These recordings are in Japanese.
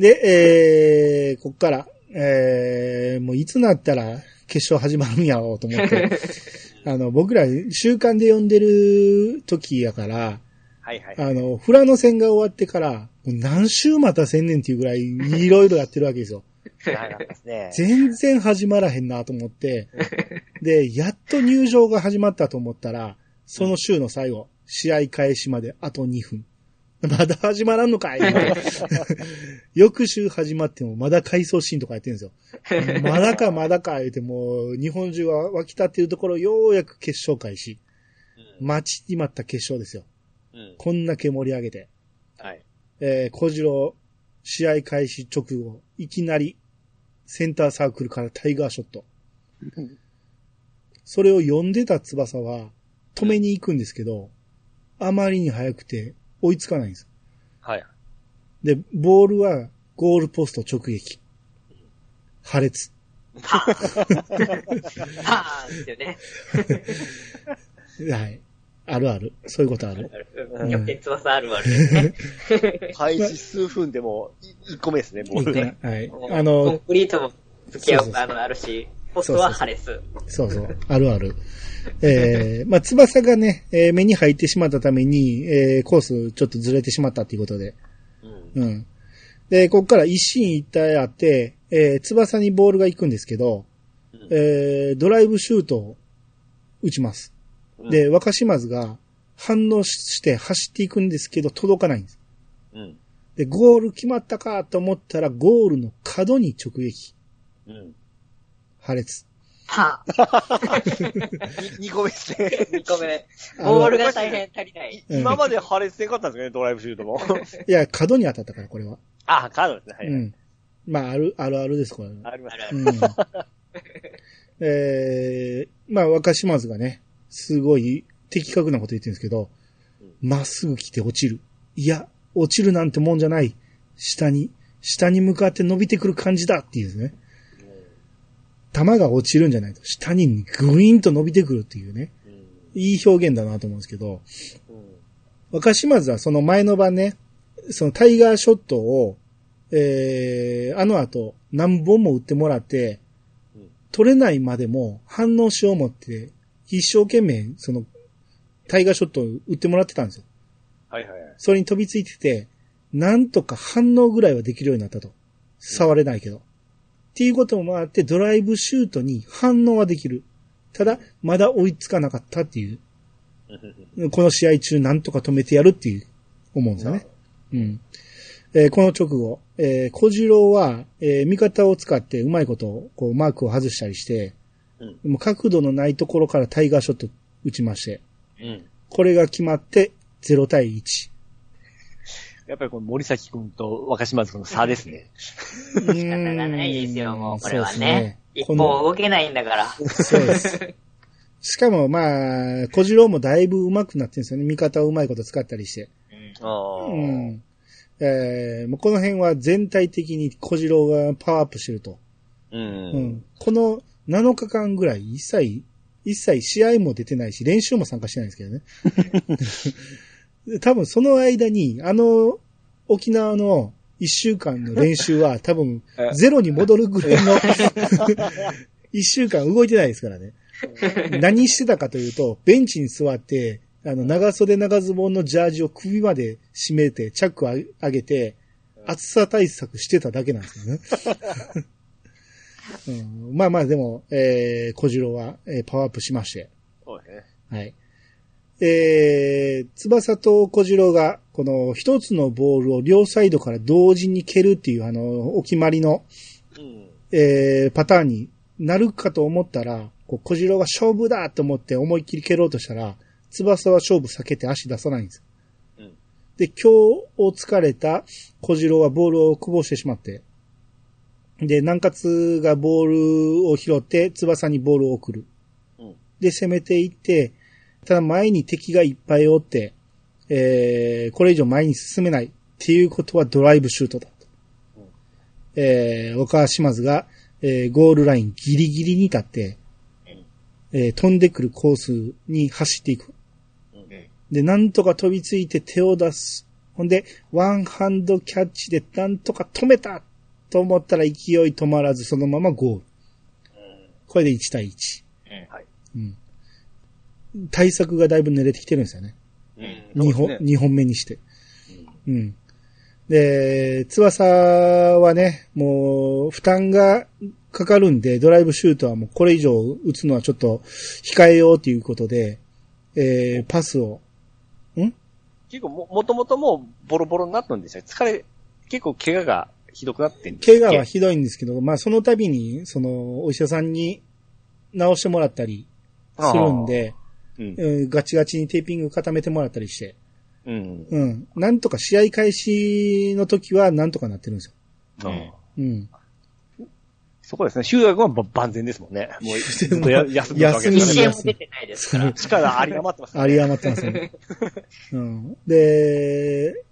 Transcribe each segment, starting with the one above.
で、えー、こっから、えー、もういつなったら決勝始まるんやろうと思って、あの、僕ら週刊で読んでる時やから、はいはい。あの、フラノ戦が終わってから、何週またせんねんっていうぐらいいろいろやってるわけですよ。全然始まらへんなと思って、で、やっと入場が始まったと思ったら、その週の最後、試合開始まであと2分。まだ始まらんのかい 翌週始まってもまだ回想シーンとかやってるんですよ。まだかまだか言ってもう日本中は沸き立っているところようやく決勝開始。待ちに待った決勝ですよ。うん。こんだけ盛り上げて。はい。えー、小次郎、試合開始直後、いきなり、センターサークルからタイガーショット。それを読んでた翼は、止めに行くんですけど、あまりに速くて、追いつかないんです。はい。で、ボールは、ゴールポスト直撃。破裂。パーンパーンってね。はい。あるある。そういうことある。うんキャプテン翼あるある。開始数分でも、1個目ですね、ボールね。はい。あコンの、クリートも付き合う、あの、あるし、ポストは破裂。そうそう。あるある。えー、まあ、翼がね、えー目に入ってしまったために、えー、コースちょっとずれてしまったっていうことで。うん。うん。で、ここから一進一退あって、えー、翼にボールが行くんですけど、うんえー、ドライブシュートを打ちます。うんで、若島津が反応して走っていくんですけど、届かないんです。うん。で、ゴール決まったかと思ったら、ゴールの角に直撃。うん。破裂。パ2個目ですね。ーン !2 個目。ボールが大変足りない。うん今まで破裂せんかったんですかね、ドライブシュートも。いや、角に当たったから、これは。あ、カードですね。はい。うん。まあ、ある、あるあるです、これは。ありますあ。るあうる。ん。えー、まあ、若島津がね、すごい的確なこと言ってるんですけど、まっすぐ来て落ちる。いや、落ちるなんてもんじゃない。下に、下に向かって伸びてくる感じだっていうですね。球が落ちるんじゃないと。下にグイーンと伸びてくるっていうね。うん。いい表現だなと思うんですけど、うん。若島津はその前の晩ね、そのタイガーショットを、えー、あの後何本も打ってもらってうん、取れないまでも反応しよう思って、一生懸命そのタイガーショットを打ってもらってたんですよ。はいはいはい。それに飛びついてて、なんとか反応ぐらいはできるようになったと。触れないけど。っていうこともあって、ドライブシュートに反応はできる。ただ、まだ追いつかなかったっていう。この試合中なんとか止めてやるっていう、思うんですよね。うん。えーこの直後、えー小次郎は、えー味方を使ってうまいこと、こう、マークを外したりして、うんもう角度のないところからタイガーショット打ちまして、うん。これが決まって、0対1。やっぱりこの森崎君と若島津君の差ですね。仕仕方がないですよ、もう、これはね。一歩動けないんだから。そうです。しかもまあ、小次郎もだいぶ上手くなってるんですよね。味方をうまいこと使ったりして。ああ。うん。えー、もうこの辺は全体的に小次郎がパワーアップしてると。う。うんん。この7日間ぐらい一切、一切試合も出てないし、練習も参加してないんですけどね。多分その間に、あの、沖縄の一週間の練習は 多分えゼロに戻るぐらいの 一週間動いてないですからね。何してたかというと、ベンチに座って、あの、長袖長ズボンのジャージを首まで締めて、チャックを上げて、暑さ対策してただけなんですよね。うん、まあまあでも、えー、小次郎は、えーパワーアップしまして、ね。はい。えー、翼と小次郎が、この一つのボールを両サイドから同時に蹴るっていう、あの、お決まりの、うん。えー、パターンになるかと思ったら、こう小次郎が勝負だと思って思いっきり蹴ろうとしたら、翼は勝負避けて足出さないんです。うん。で、今日を疲れた小次郎はボールをこぼしてしまって、で、南葛がボールを拾って翼にボールを送る。うん。で、攻めていって、ただ前に敵がいっぱいおって、えー、これ以上前に進めないっていうことはドライブシュートだと。うんえー、岡島津が、えー、ゴールラインギリギリに立って、えー、飛んでくるコースに走っていく。うん。で、なんとか飛びついて手を出す。ほんで、ワンハンドキャッチでなんとか止めたと思ったら勢い止まらずそのままゴール。これで1対1。はい。うん。対策がだいぶ濡れてきてるんですよね。うん2本、ね二本目にして。うん。で、翼はね、もう、負担がかかるんで、ドライブシュートはもうこれ以上打つのはちょっと控えようということで、えー、パスを、結構も、もともともうボロボロになったんですよ。疲れ、結構怪我がひどくなってんです怪我はひどいんですけど、まあその度に、その、お医者さんに治してもらったりするんで、うん。うんガチガチにテーピング固めてもらったりして、うん。うん。なんとか試合開始の時はなんとかなってるんですよ。うんうん。そこですね。修学はば万全ですもんね。もう ずっとや休んでるわけ休みも出てないですから。力あり余ってますね。あり余ってますね。うん。で、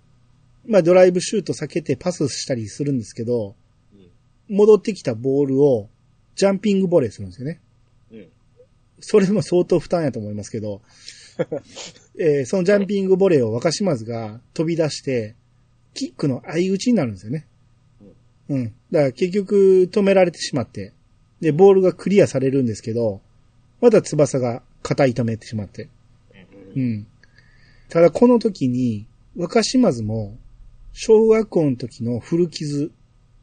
まあドライブシュート避けてパスしたりするんですけど、戻ってきたボールをジャンピングボレーするんですよね。うん。それでも相当負担やと思いますけど、えーそのジャンピングボレーを若島津が飛び出して、キックの相打ちになるんですよね。うん。だから結局止められてしまって、で、ボールがクリアされるんですけど、まだ翼が肩痛めてしまって。うん。ただこの時に、若島津も、小学校の時の古傷、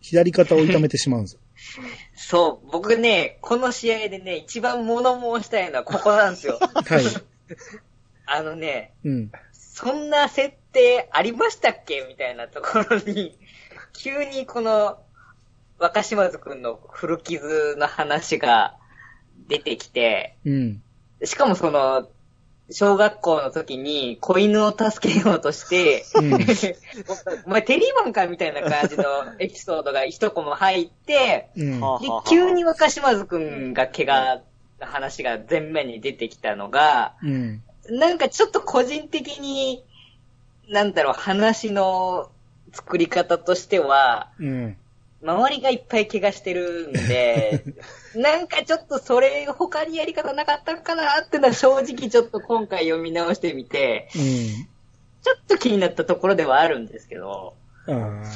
左肩を痛めてしまうんですよ。そう、僕ね、この試合でね、一番物申したいのはここなんですよ。はい。あのね、うん。そんな設定ありましたっけ？みたいなところに、急にこの、若島津くんの古傷の話が出てきて、うん。しかもその、小学校の時に子犬を助けようとして、うん お前テリーマンかみたいな感じのエピソードが一コマ入って、うん。で急に若島津くんが怪我の話が前面に出てきたのが、うん。なんかちょっと個人的に、なんだろう、話の作り方としては、うん。周りがいっぱい怪我してるんで、なんかちょっとそれ他にやり方なかったのかなってのは正直ちょっと今回読み直してみて、うん。ちょっと気になったところではあるんですけど、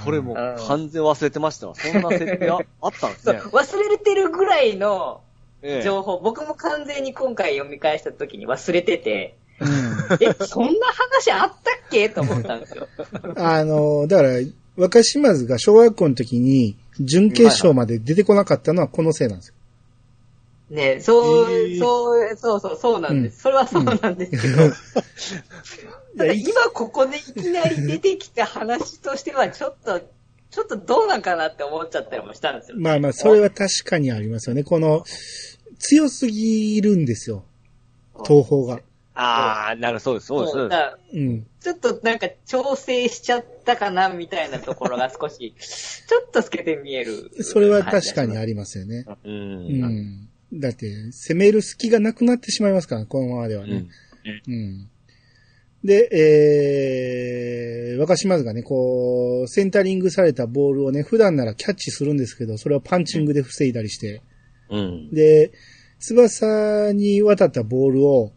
それもう完全忘れてましたわ。そんな設定ああったんですね。忘れてるぐらいのええ情報、僕も完全に今回読み返した時に忘れてて、うん。え、そんな話あったっけ？と思ったんですよ。あの、だから、若島津が小学校の時に、準決勝まで出てこなかったのはこのせいなんですよ。ねそう、えーそう、そうそう、そうなんです。うんそれはそうなんですけど、ただ今ここでいきなり出てきた話としては、ちょっと、ちょっとどうなんかなって思っちゃったりもしたんですよ。まあまあ、それは確かにありますよね。この、強すぎるんですよ。東方が。ああ、なるそうです、そうです。ちょっとなんか調整しちゃったかなみたいなところが少し、ちょっと透けて見える。それは確かにありますよね。す。う。うんん。だって、攻める隙がなくなってしまいますから、このままではねうん。。うん。で、えー、若島津がね、こう、センタリングされたボールをね、普段ならキャッチするんですけど、それをパンチングで防いだりして、うん。で、翼に渡ったボールを、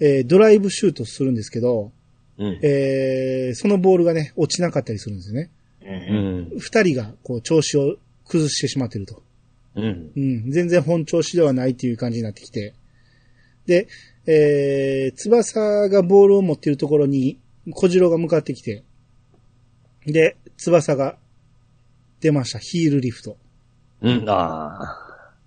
えードライブシュートするんですけど、うん。えーそのボールがね、落ちなかったりするんですよね。うん。二人が、こう、調子を崩してしまってると。うん。うん、全然本調子ではないっていう感じになってきて。で、えー、翼がボールを持っているところに、小次郎が向かってきて、で、翼が出ました。ヒールリフト。うん。ああ。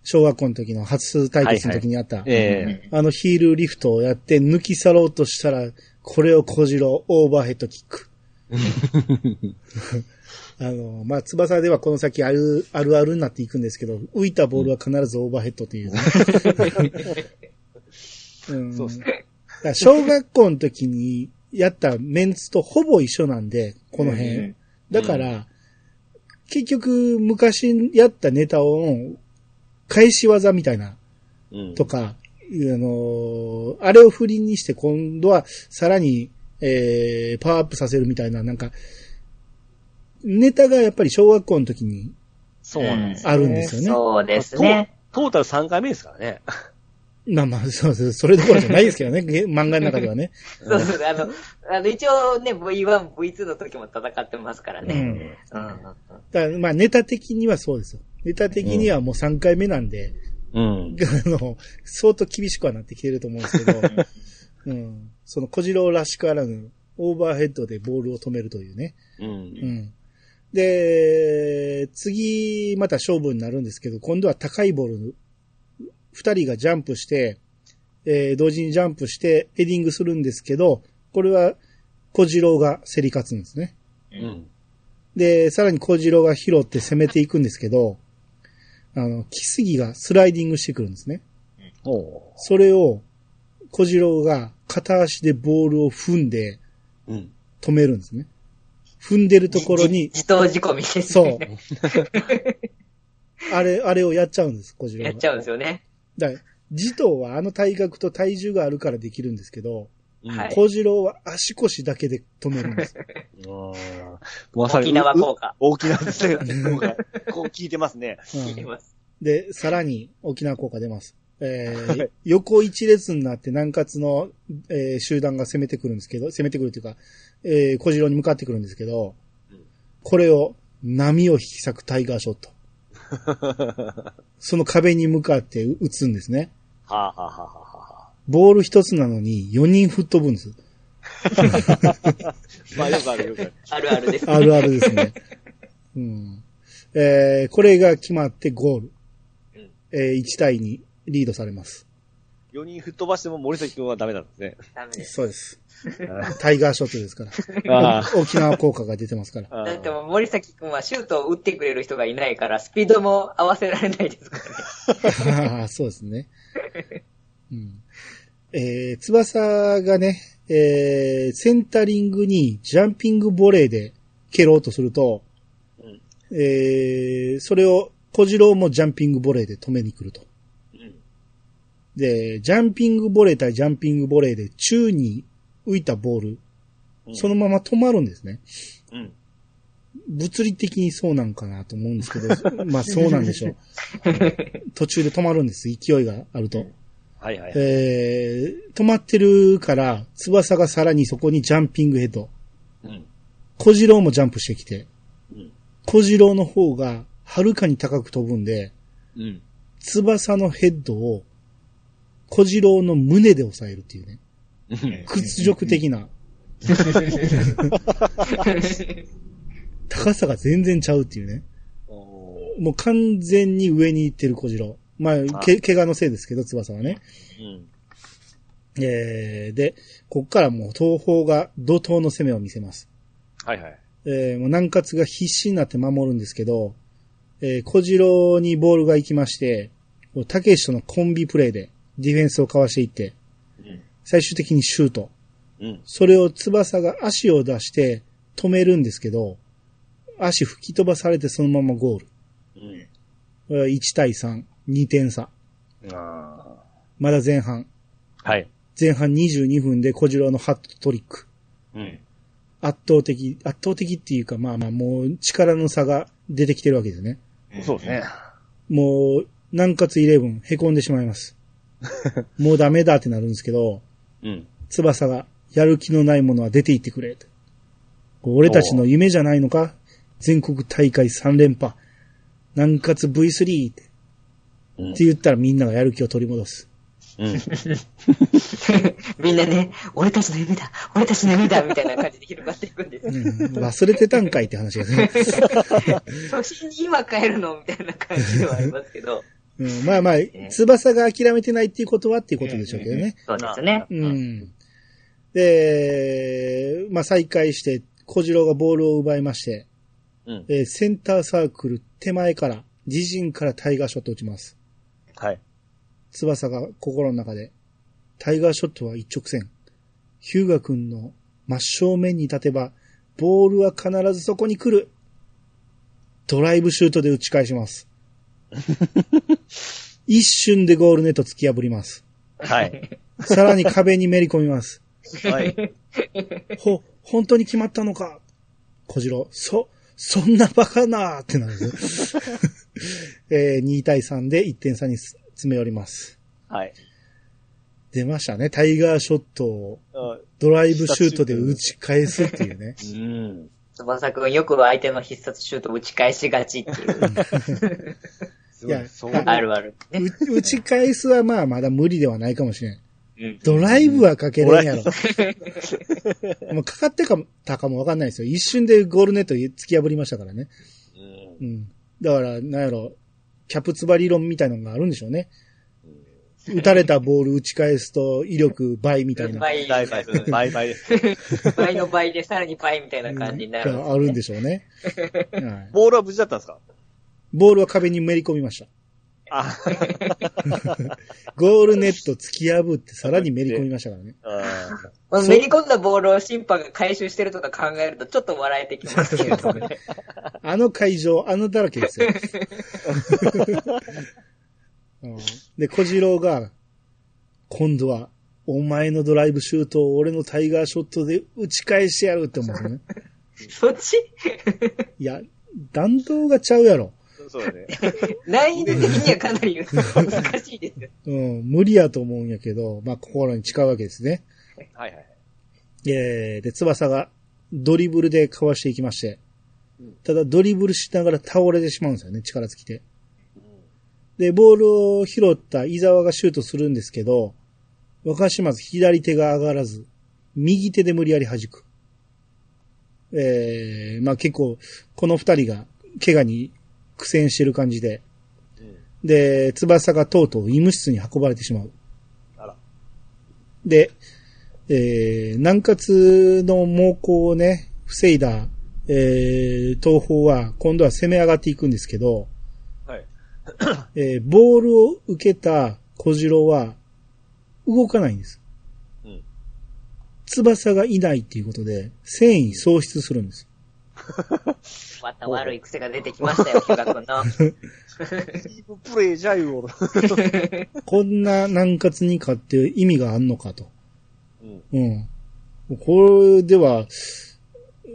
小学校の時の初対決の時にあった。ええ。あのヒールリフトをやって抜き去ろうとしたら、これを小次郎オーバーヘッドキック。あの、まあ、翼ではこの先ある、あるあるになっていくんですけど、浮いたボールは必ずオーバーヘッドっていう、うんそうですね。小学校の時にやったメンツとほぼ一緒なんで、この辺。うんだから、結局昔やったネタを返し技みたいなうん。とか、あのーあれを振りにして今度はさらに、えー、パワーアップさせるみたいな、なんか、ネタがやっぱり小学校の時にそうなんですよ。あるんですよね。そうですね。トータル3回目ですからね。まあまあ、そうそう、それどころじゃないですけどね、ゲ 漫画の中ではね。そうそう、あの、あの、一応ね、V1、V2 の時も戦ってますからうん。ね。うん。うんだからまあ、ネタ的にはそうですよ。ネタ的にはもう3回目なんで、うん。あの、相当厳しくはなってきてると思うんですけど、うん。その小次郎らしからぬ、オーバーヘッドでボールを止めるというね。う。うんん。で、次、また勝負になるんですけど、今度は高いボール、二人がジャンプして、えー同時にジャンプしてヘディングするんですけど、これは小次郎が競り勝つんですね。うん。で、さらに小次郎が拾って攻めていくんですけど、あの、木杉がスライディングしてくるんですね。おそれを、小次郎が片足でボールを踏んでうん。止止めるんですね。踏んでるところに、自動事故みたいな。そう。あれ、あれをやっちゃうんです、小次郎が。やっちゃうんですよね。だから、児童はあの体格と体重があるからできるんですけど、はい小次郎は足腰だけで止めるんです。まさに沖縄効果。大きなですね。効果こう聞いてますね。うん聞いてます。で、さらに沖縄効果出ます。えーはい横一列になって南葛の、えー集団が攻めてくるんですけど、攻めてくるというか、えー小次郎に向かってくるんですけど、うんこれを波を引き裂くタイガーショット。その壁に向かって打つんですね。はあ、はあはあはあはボール一つなのに4人吹っ飛ぶんです。あ、まあよくあるよくある。あるあるですね。あるあるですね。うん。えーこれが決まってゴール。うんえー1対2リードされます。4人吹っ飛ばしても森崎君はダメなんですね。ダメです。そうです。タイガーショットですから。沖縄効果が出てますから。あだってもう森崎くんはシュートを打ってくれる人がいないから、スピードも合わせられないですからね。そうですね。うん。えー、翼がね、えー、センタリングにジャンピングボレーで蹴ろうとすると、うんえー、それを小次郎もジャンピングボレーで止めに来ると。うんで、ジャンピングボレー対ジャンピングボレーで宙に浮いたボール、うんそのまま止まるんですね。うん。物理的にそうなんかなと思うんですけど、まあそうなんでしょう。途中で止まるんです、勢いがあると。はいはいはい。えー、止まってるから、翼がさらにそこにジャンピングヘッド。うん。小次郎もジャンプしてきて、うん。小次郎の方がはるかに高く飛ぶんで、うん。翼のヘッドを小次郎の胸で押さえるっていうね。うん屈辱的な。高さが全然ちゃうっていうね。おもう完全に上に行ってる小次郎。まあ、け、怪我のせいですけど、翼はね。うん。えー、で、こっからもう東方が怒涛の攻めを見せます。はいはい。えー、もう南葛が必死になって守るんですけど、えー、小次郎にボールが行きまして、たけしとのコンビプレーでディフェンスをかわしていって、うん。最終的にシュート。うん。それを翼が足を出して止めるんですけど、足吹き飛ばされてそのままゴール。うん。これは1対3、2点差。あまだ前半。あ。はい。前半22分で小次郎のハットトリック。うん。圧倒的、圧倒的っていうか、まあまあもう力の差が出てきてるわけですね。そうですね。もう、南葛イレブン凹んでしまいます。もうダメだってなるんですけど、うん。翼がやる気のない者は出て行ってくれ俺たちの夢じゃないのか？全国大会3連覇。南葛 V3 ってうんって言ったらみんながやる気を取り戻す。うん。みんなね、俺たちの夢だ、俺たちの夢だ、みたいな感じで広がっていくんですよ。うん、忘れてたんかいって話ですね。初心に今帰るの？みたいな感じではありますけど。うん、まあまあ、翼が諦めてないっていうことはっていうことでしょうけどね。そうですね。うん。で、まあ再開して、小次郎がボールを奪いまして、うん。えーセンターサークル手前から、自陣からタイガーショット打ちます。はい。翼が心の中で、タイガーショットは一直線。ヒューガ君の真正面に立てば、ボールは必ずそこに来る。ドライブシュートで打ち返します。一瞬でゴールネット突き破ります。はい。さらに壁にめり込みます。はい。ほ、本当に決まったのか小次郎、そ、そんなバカなーってなるんですよ。えー2対3で1点差に詰め寄ります。はい。出ましたね。タイガーショットをあドライブシュートで打ち返すっていうね。うん。翼くんよく相手の必殺シュート打ち返しがちっていう。すごい。いやそうあるある。う打ち返すはまあまだ無理ではないかもしれん。うんドライブはかけれんやろ。もうかかってかたかもわかんないですよ。一瞬でゴールネット突き破りましたからね。うんうん。だから、なんやろ、キャプツバ理論みたいなのがあるんでしょうね。打たれたボール打ち返すと威力倍みたいな。倍、バイバイ、バイバイです。倍の倍でさらに倍みたいな感じになる。があるんでしょうね。はい、ボールは無事だったんですか？ボールは壁にめり込みました。あゴールネット突き破ってさらにめり込みましたからね。あまあめり込んだボールを審判が回収してるとか考えるとちょっと笑えてきますけれどもね。あの会場、あのだらけですよ。うんで、小次郎が、今度は、お前のドライブシュートを俺のタイガーショットで打ち返してやるって思うんですよね。そっち？いや、弾道がちゃうやろ。そうだね。難易度的にはかなり 難しいですよ。うん、無理やと思うんやけど、まあ、心に誓うわけですね。はいはい。えー、で、翼がドリブルでかわしていきましてうん、ただドリブルしながら倒れてしまうんですよね、力尽きて。で、ボールを拾った伊沢がシュートするんですけど、若島津左手が上がらず、右手で無理やり弾く。えー、まあ結構、この二人が怪我に苦戦してる感じで、うん。で、翼がとうとう医務室に運ばれてしまう。あら。で、えー、南葛の猛攻をね、防いだ、えー、東方は今度は攻め上がっていくんですけど、はい。えー、ボールを受けた小次郎は動かないんです。うん。翼がいないっていうことで、繊維喪失するんです。また悪い癖が出てきましたよ、ヒュガ君の。チームプレイじゃ言うほど。こんな南葛に勝って意味があんのかと。うん。うん。これでは、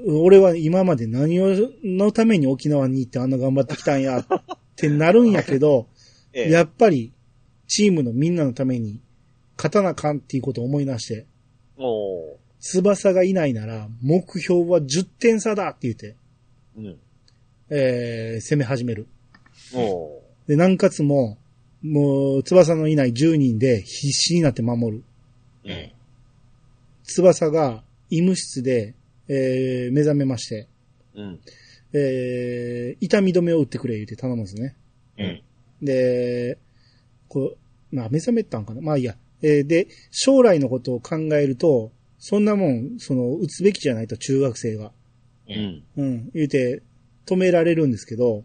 俺は今まで何を、のために沖縄に行ってあんな頑張ってきたんやってなるんやけど、ええ。やっぱりチームのみんなのために勝たなあかんっていうことを思い出して、おー。翼がいないなら目標は10点差だって言って、うん。えー、攻め始める。おー。で、南葛も、もう、翼のいない10人で必死になって守る。うん。翼が医務室で、えー、目覚めまして、うん。えー、痛み止めを打ってくれ言って頼むんですね。うん。で、こう、まあ、目覚めたんかなまあいいや。えーで、将来のことを考えると、そんなもん、その、打つべきじゃないと、中学生が。うん。うん、言うて、止められるんですけど、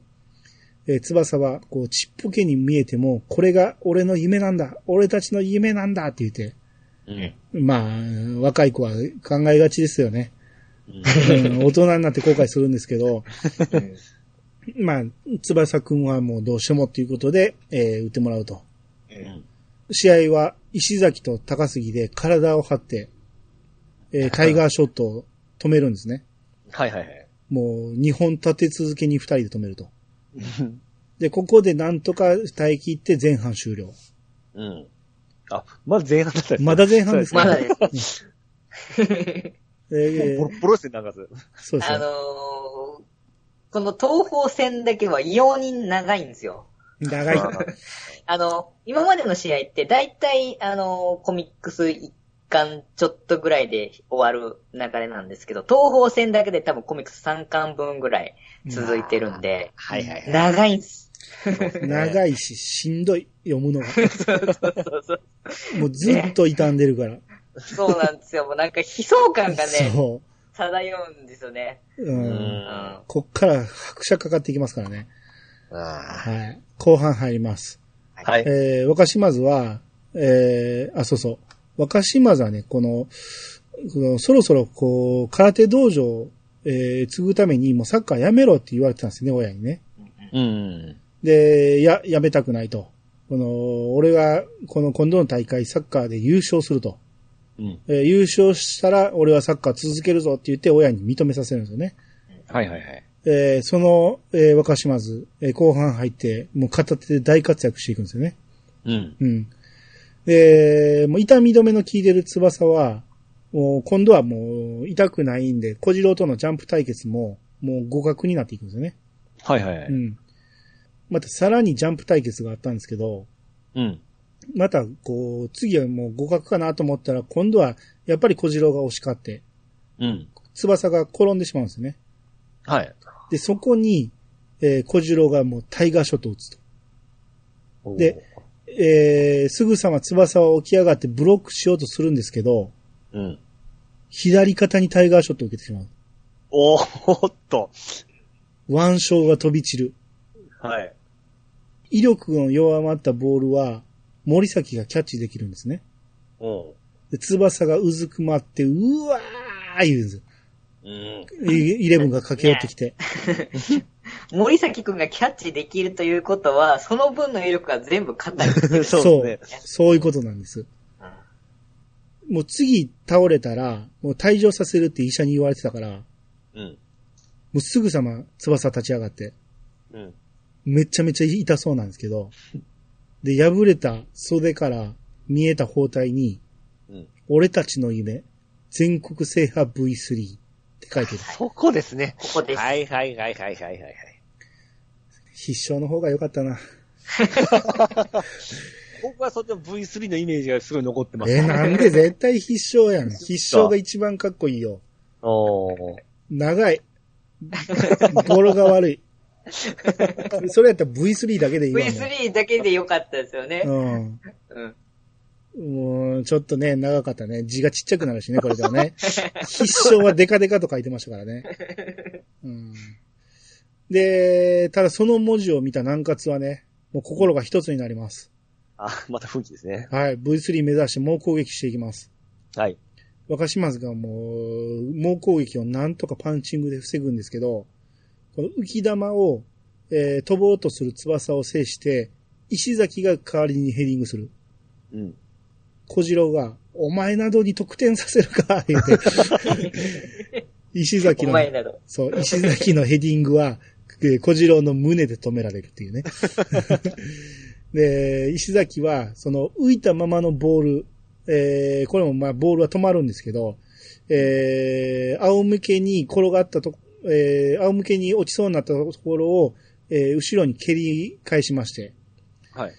えー翼は、こう、ちっぽけに見えても、これが俺の夢なんだ俺たちの夢なんだって言って、うん。まあ、若い子は考えがちですよね。うん大人になって後悔するんですけど、まあ、翼くんはもうどうしてもっていうことで、えー打ってもらうと。うん。試合は石崎と高杉で体を張って、えータイガーショットを止めるんですね。はいはいはい。もう2本立て続けに2人で止めると。で、ここでなんとか耐え切って前半終了。うん。あ、まだ前半だったまだ前半ですか？まだです。えーボロボロですね、なんかず。そうですね。あのー、この東方戦だけは異様に長いんですよ。長い。あの、今までの試合って大体、あの、コミックス一巻ちょっとぐらいで終わる流れなんですけど、東方戦だけで多分コミックス3巻分ぐらい続いてるんで、はいはいはい。長いんです。長いし、しんどい、読むのが。そうそうそう。もうずっと傷んでるから。そうなんですよ。もうなんか悲壮感がね、そ漂うんですよね。う。う。うんうんこっから拍車かかっていきますからね。あはい。後半入ります。ーはい。えー、若島津は、えー、あ、そうそう。若島津はね、この、このそろそろこう、空手道場を、えー、継ぐためにもうサッカーやめろって言われてたんですね、親にね。うん。で、や、やめたくないと。この、俺が、この今度の大会サッカーで優勝すると。うん。えー優勝したら俺はサッカー続けるぞって言って親に認めさせるんですよね。はいはいはい。えーその、えー若島津、えー後半入って、もう片手で大活躍していくんですよね。うん。うん。で、もう痛み止めの効いてる翼は、もう今度はもう痛くないんで、小次郎とのジャンプ対決も、もう互角になっていくんですよね。はいはいはい。うん。またさらにジャンプ対決があったんですけど、うん。またこう、次はもう互角かなと思ったら、今度はやっぱり小次郎が押し勝って、うん。翼が転んでしまうんですよね。はい。で、そこに、えー小次郎がもうタイガーショットを打つと。で、えー、すぐさま翼は起き上がってブロックしようとするんですけど、うん。左肩にタイガーショットを受けてしまう。おーっと。腕章が飛び散る。はい。威力の弱まったボールは、森崎がキャッチできるんですね。うん。で翼がうずくまって、うわー言うんですよ。うん。イイレブンが駆け寄ってきて。森崎くんがキャッチできるということは、その分の威力が全部肩に。そうですね。そういうことなんです。もう次倒れたら、もう退場させるって医者に言われてたから、もうん。うすぐさま翼立ち上がって、うん。めちゃめちゃ痛そうなんですけど、で、破れた袖から見えた包帯に、うん。俺たちの夢、全国制覇 V3 って書いてる。そこですね。ここです。はいはいはいはいはいはいはい。必勝の方が良かったな。僕はそっちの V3 のイメージがすごい残ってます。えーなんで絶対必勝やん。必勝が一番かっこいいよ。おー。長い。語呂が悪い。それやったら V3 だけでいいわ。もう V3 だけでよかったですよね。うん。うん。もう、ちょっとね、長かったね。字がちっちゃくなるしね、これではね。必勝はデカデカと書いてましたからね。うん、で、ただその文字を見た南葛はね、もう心が一つになります。あ、また雰囲気ですね。はい。V3 目指して猛攻撃していきます。はい。若島津がもう、猛攻撃をなんとかパンチングで防ぐんですけど、この浮き玉を、えー飛ぼうとする翼を制して、石崎が代わりにヘディングする。うん。小次郎が、お前などに得点させるか、言うて。石崎おの。そう、石崎のヘディングは、えー小次郎の胸で止められるっていうね。で、石崎は、その浮いたままのボール、えーこれもまあボールは止まるんですけど、えー仰向けに転がったと、えー仰向けに落ちそうになったところを、えー後ろに蹴り返しまして、はい。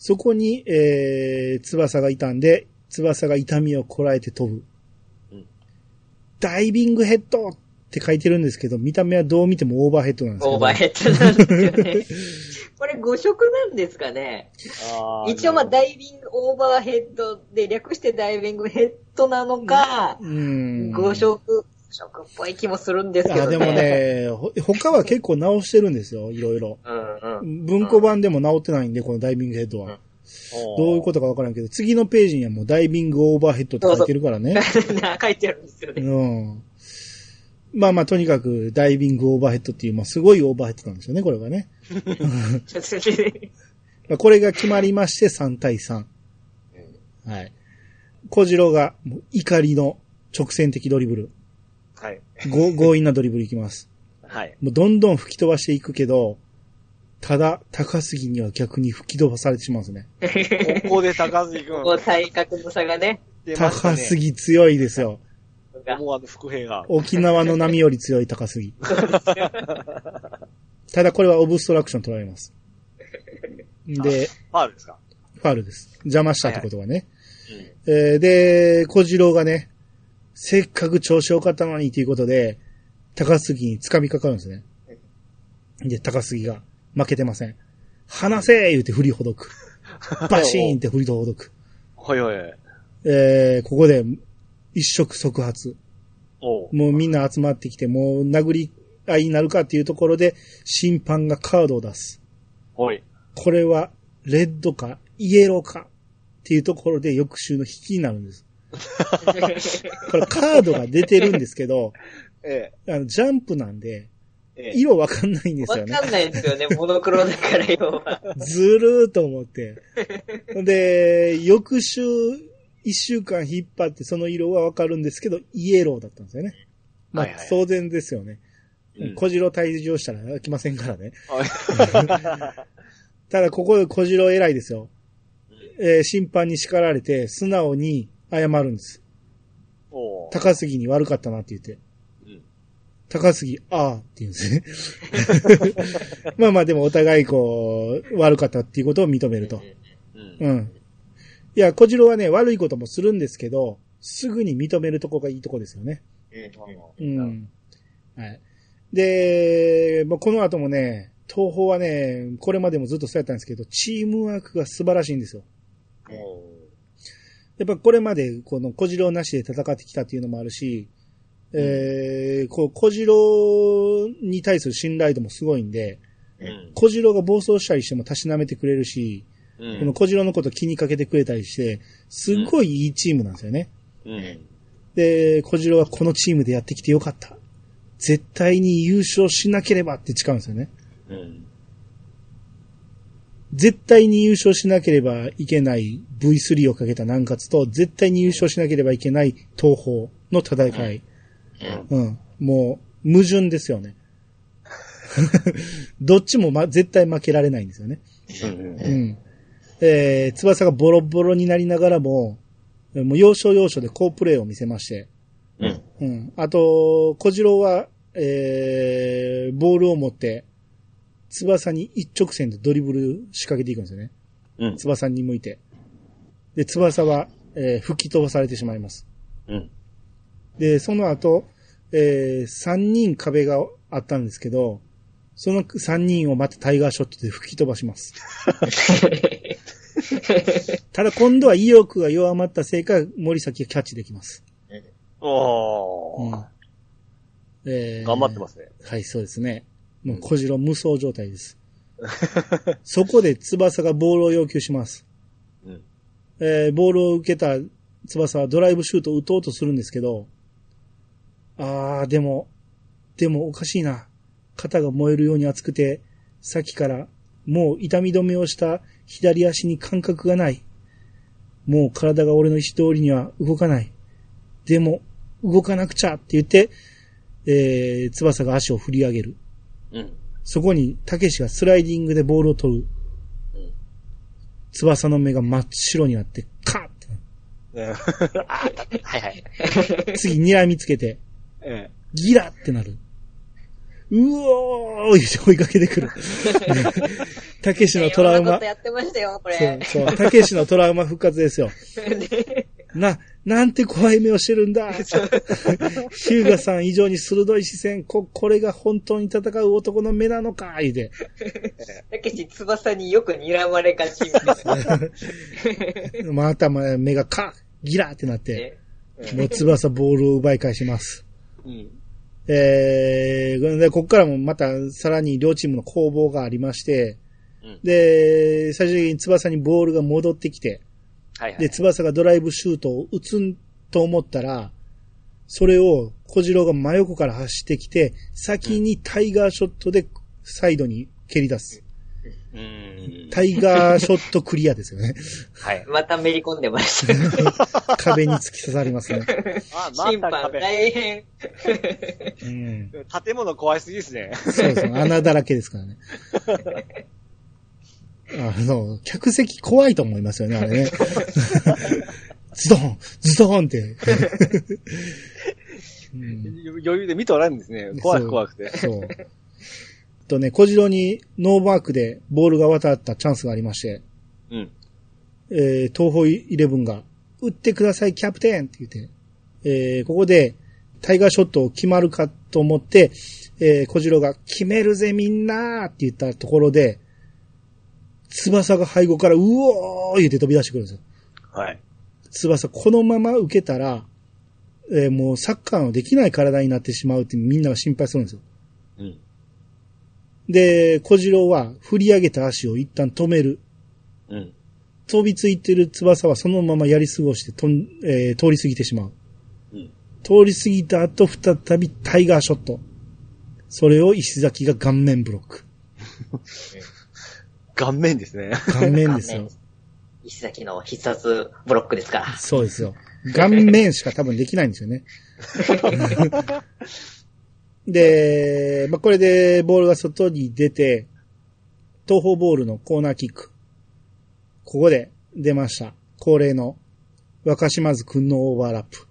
そこに、えー、翼がいたんで、翼が痛みをこらえて飛ぶ。うんダイビングヘッドって書いてるんですけど、見た目はどう見てもオーバーヘッドなんですけど。オーバーヘッドなんですよね。これ誤色なんですかね一応まあダイビングオーバーヘッドで略してダイビングヘッドなのか、うん。誤色、色っぽい気もするんですけどね。あ、でも。ね、ほ他は結構直してるんですよ、いろいろ。うんうん。文庫版でも直ってないんで、このダイビングヘッドは。どういうことかわからんけど、次のページにはもうダイビングオーバーヘッドって書いてるからね。書いてあるんですよね。うん。まあまあ、とにかく、ダイビングオーバーヘッドっていう、まあ、すごいオーバーヘッドなんですよね、これがね。これが決まりまして3対3。はい。小次郎が、怒りの直線的ドリブル。強引なドリブルいきます。はい。もうどんどん吹き飛ばしていくけど、ただ、高杉には逆に吹き飛ばされてしまうんですね。ここで高杉君。こう体格の差がね。ね高杉強いですよ。思わぬ副兵が。沖縄の波より強い高杉。ただこれはオブストラクション取られます。で、ファールですか？ファールです。邪魔したってことはね。うん。えーで、小次郎がね、せっかく調子良かったのにということで、高杉に掴みかかるんですね。で、高杉が負けてません。離せ言うて振りほどく。バシーンって振りほどく。ほいほい。えー、ここで一触即発。もうみんな集まってきて、もう殴り合いになるかっていうところで、審判がカードを出す。ほい。これは、レッドか、イエローかっていうところで翌週の引きになるんです。これカードが出てるんですけど、えあの、ジャンプなんで、え。ええ。色わかんないんですよね。わかんないですよね、モノクロだから要は。ずるーと思って。で、翌週、一週間引っ張ってその色はわかるんですけど、イエローだったんですよね。まあ、はいはい当然ですよね。うん小次郎退場したら来ませんからね。は ただ、ここで小次郎偉いですよ。えー審判に叱られて、素直に謝るんです。高杉に悪かったなって言って。うん高杉、ああって言うんですね。まあまあでもお互いこう、悪かったっていうことを認めると。うん。うん。いや、小次郎はね、悪いこともするんですけど、すぐに認めるとこがいいとこですよね。ううんん。はい。で、まあ、この後もね、東宝はね、これまでもずっとそうやったんですけど、チームワークが素晴らしいんですよ。やっぱこれまでこの小次郎なしで戦ってきたっていうのもあるし、えー、こう、小次郎に対する信頼度もすごいんで、うん。小次郎が暴走したりしてもたしなめてくれるし、うんこの小次郎のこと気にかけてくれたりして、すっごいいいチームなんですよね。うん。で、小次郎はこのチームでやってきてよかった。絶対に優勝しなければって誓うんですよね。うん。絶対に優勝しなければいけない V3 をかけた南葛と、絶対に優勝しなければいけない東宝の戦い。うん。もう、矛盾ですよね。どっちも、ま、絶対負けられないんですよね。うん。うん。えー、翼がボロボロになりながらも、もう要所要所で好プレーを見せまして、うん。うん。あと、小次郎は、えー、ボールを持って、翼に一直線でドリブル仕掛けていくんですよね。うん。翼に向いて。で、翼は、えー吹き飛ばされてしまいます。うん。で、その後、えー、三人壁があったんですけど、その三人をまたタイガーショットで吹き飛ばします。ただ今度は意欲が弱まったせいか、森崎がキャッチできます。うんおー。えー頑張ってますね。はい、そうですね。もう小次郎無双状態です。そこで翼がボールを要求します。うん。えーボールを受けた翼はドライブシュートを打とうとするんですけど、あー、でも、でもおかしいな。肩が燃えるように熱くて、さっきからもう痛み止めをした左足に感覚がない。もう体が俺の意思通りには動かない。でも、動かなくちゃって言って、えー、翼が足を振り上げる。うん。そこに、たけしがスライディングでボールを取る。うん翼の目が真っ白になって、カーってうんあはいはい。次、睨みつけて、えギラってなる。うおー言って追いかけてくる。たけしのトラウマいろんなこと。やってましたよ、こそうれ。、そう、たけしのトラウマ復活ですよ。な、なんて怖い目をしてるんだ。ヒューガさん以上に鋭い視線、こ、これが本当に戦う男の目なのか、言うて。たけし翼によく睨まれがちみたいな。また目がカーギラってなって、ねもう翼ボールを奪い返します。うん。えー、で、ここからもまたさらに両チームの攻防がありまして、うんで、最終的に翼にボールが戻ってきて、はいはい。で、翼がドライブシュートを打つんと思ったら、それを小次郎が真横から走ってきて、先にタイガーショットでサイドに蹴り出す。うん。タイガーショットクリアですよね。はい。まためり込んでました。壁に突き刺さりますね。あ、審判また壁。大変。うん。建物怖いすぎですね。そうそう、穴だらけですからね。あの、客席怖いと思いますよね、あれね。ズドンズドンって。う ん余裕で見とらんですね。怖い怖くて。そう。とね、小次郎にノーマークでボールが渡ったチャンスがありまして、うん。えー、東方イレブンが、打ってください、キャプテンって言って、えー、ここで、タイガーショットを決まるかと思って、えー、小次郎が、決めるぜみんなーって言ったところで、翼が背後から、うおー言って飛び出してくるんですよ。はい。翼、このまま受けたら、えーもうサッカーのできない体になってしまうってみんなが心配するんですよ。うん。で、小次郎は振り上げた足を一旦止める。うん。飛びついてる翼はそのままやり過ごしてとん、えー通り過ぎてしまう。うん。通り過ぎた後、再びタイガーショット。それを石崎が顔面ブロック。顔面ですね。顔面ですよ。石崎の必殺ブロックですから。そうですよ。顔面しか多分できないんですよね。で、まあ、これでボールが外に出て、東方ボールのコーナーキック。ここで、出ました。恒例の若島津くんのオーバーラップ。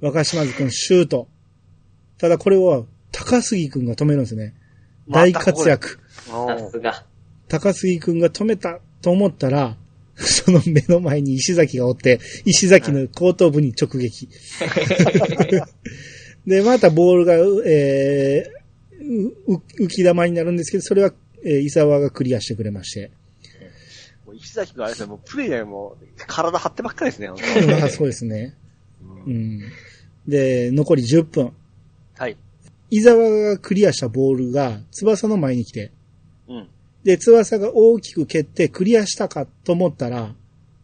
若島津くんシュート。ただこれは高杉くんが止めるんですね。大活躍。さすが。高杉くんが止めたと思ったら、その目の前に石崎がおって、石崎の後頭部に直撃。で、またボールが、えー、浮き玉になるんですけど、それは、えー、伊沢がクリアしてくれまして。もう石崎君あれですね、もうプレイでもう体張ってばっかりですね、あ そうですね。ううんん。で、残り10分。はい。伊沢がクリアしたボールが翼の前に来て、うん。で、翼が大きく蹴ってクリアしたかと思ったら、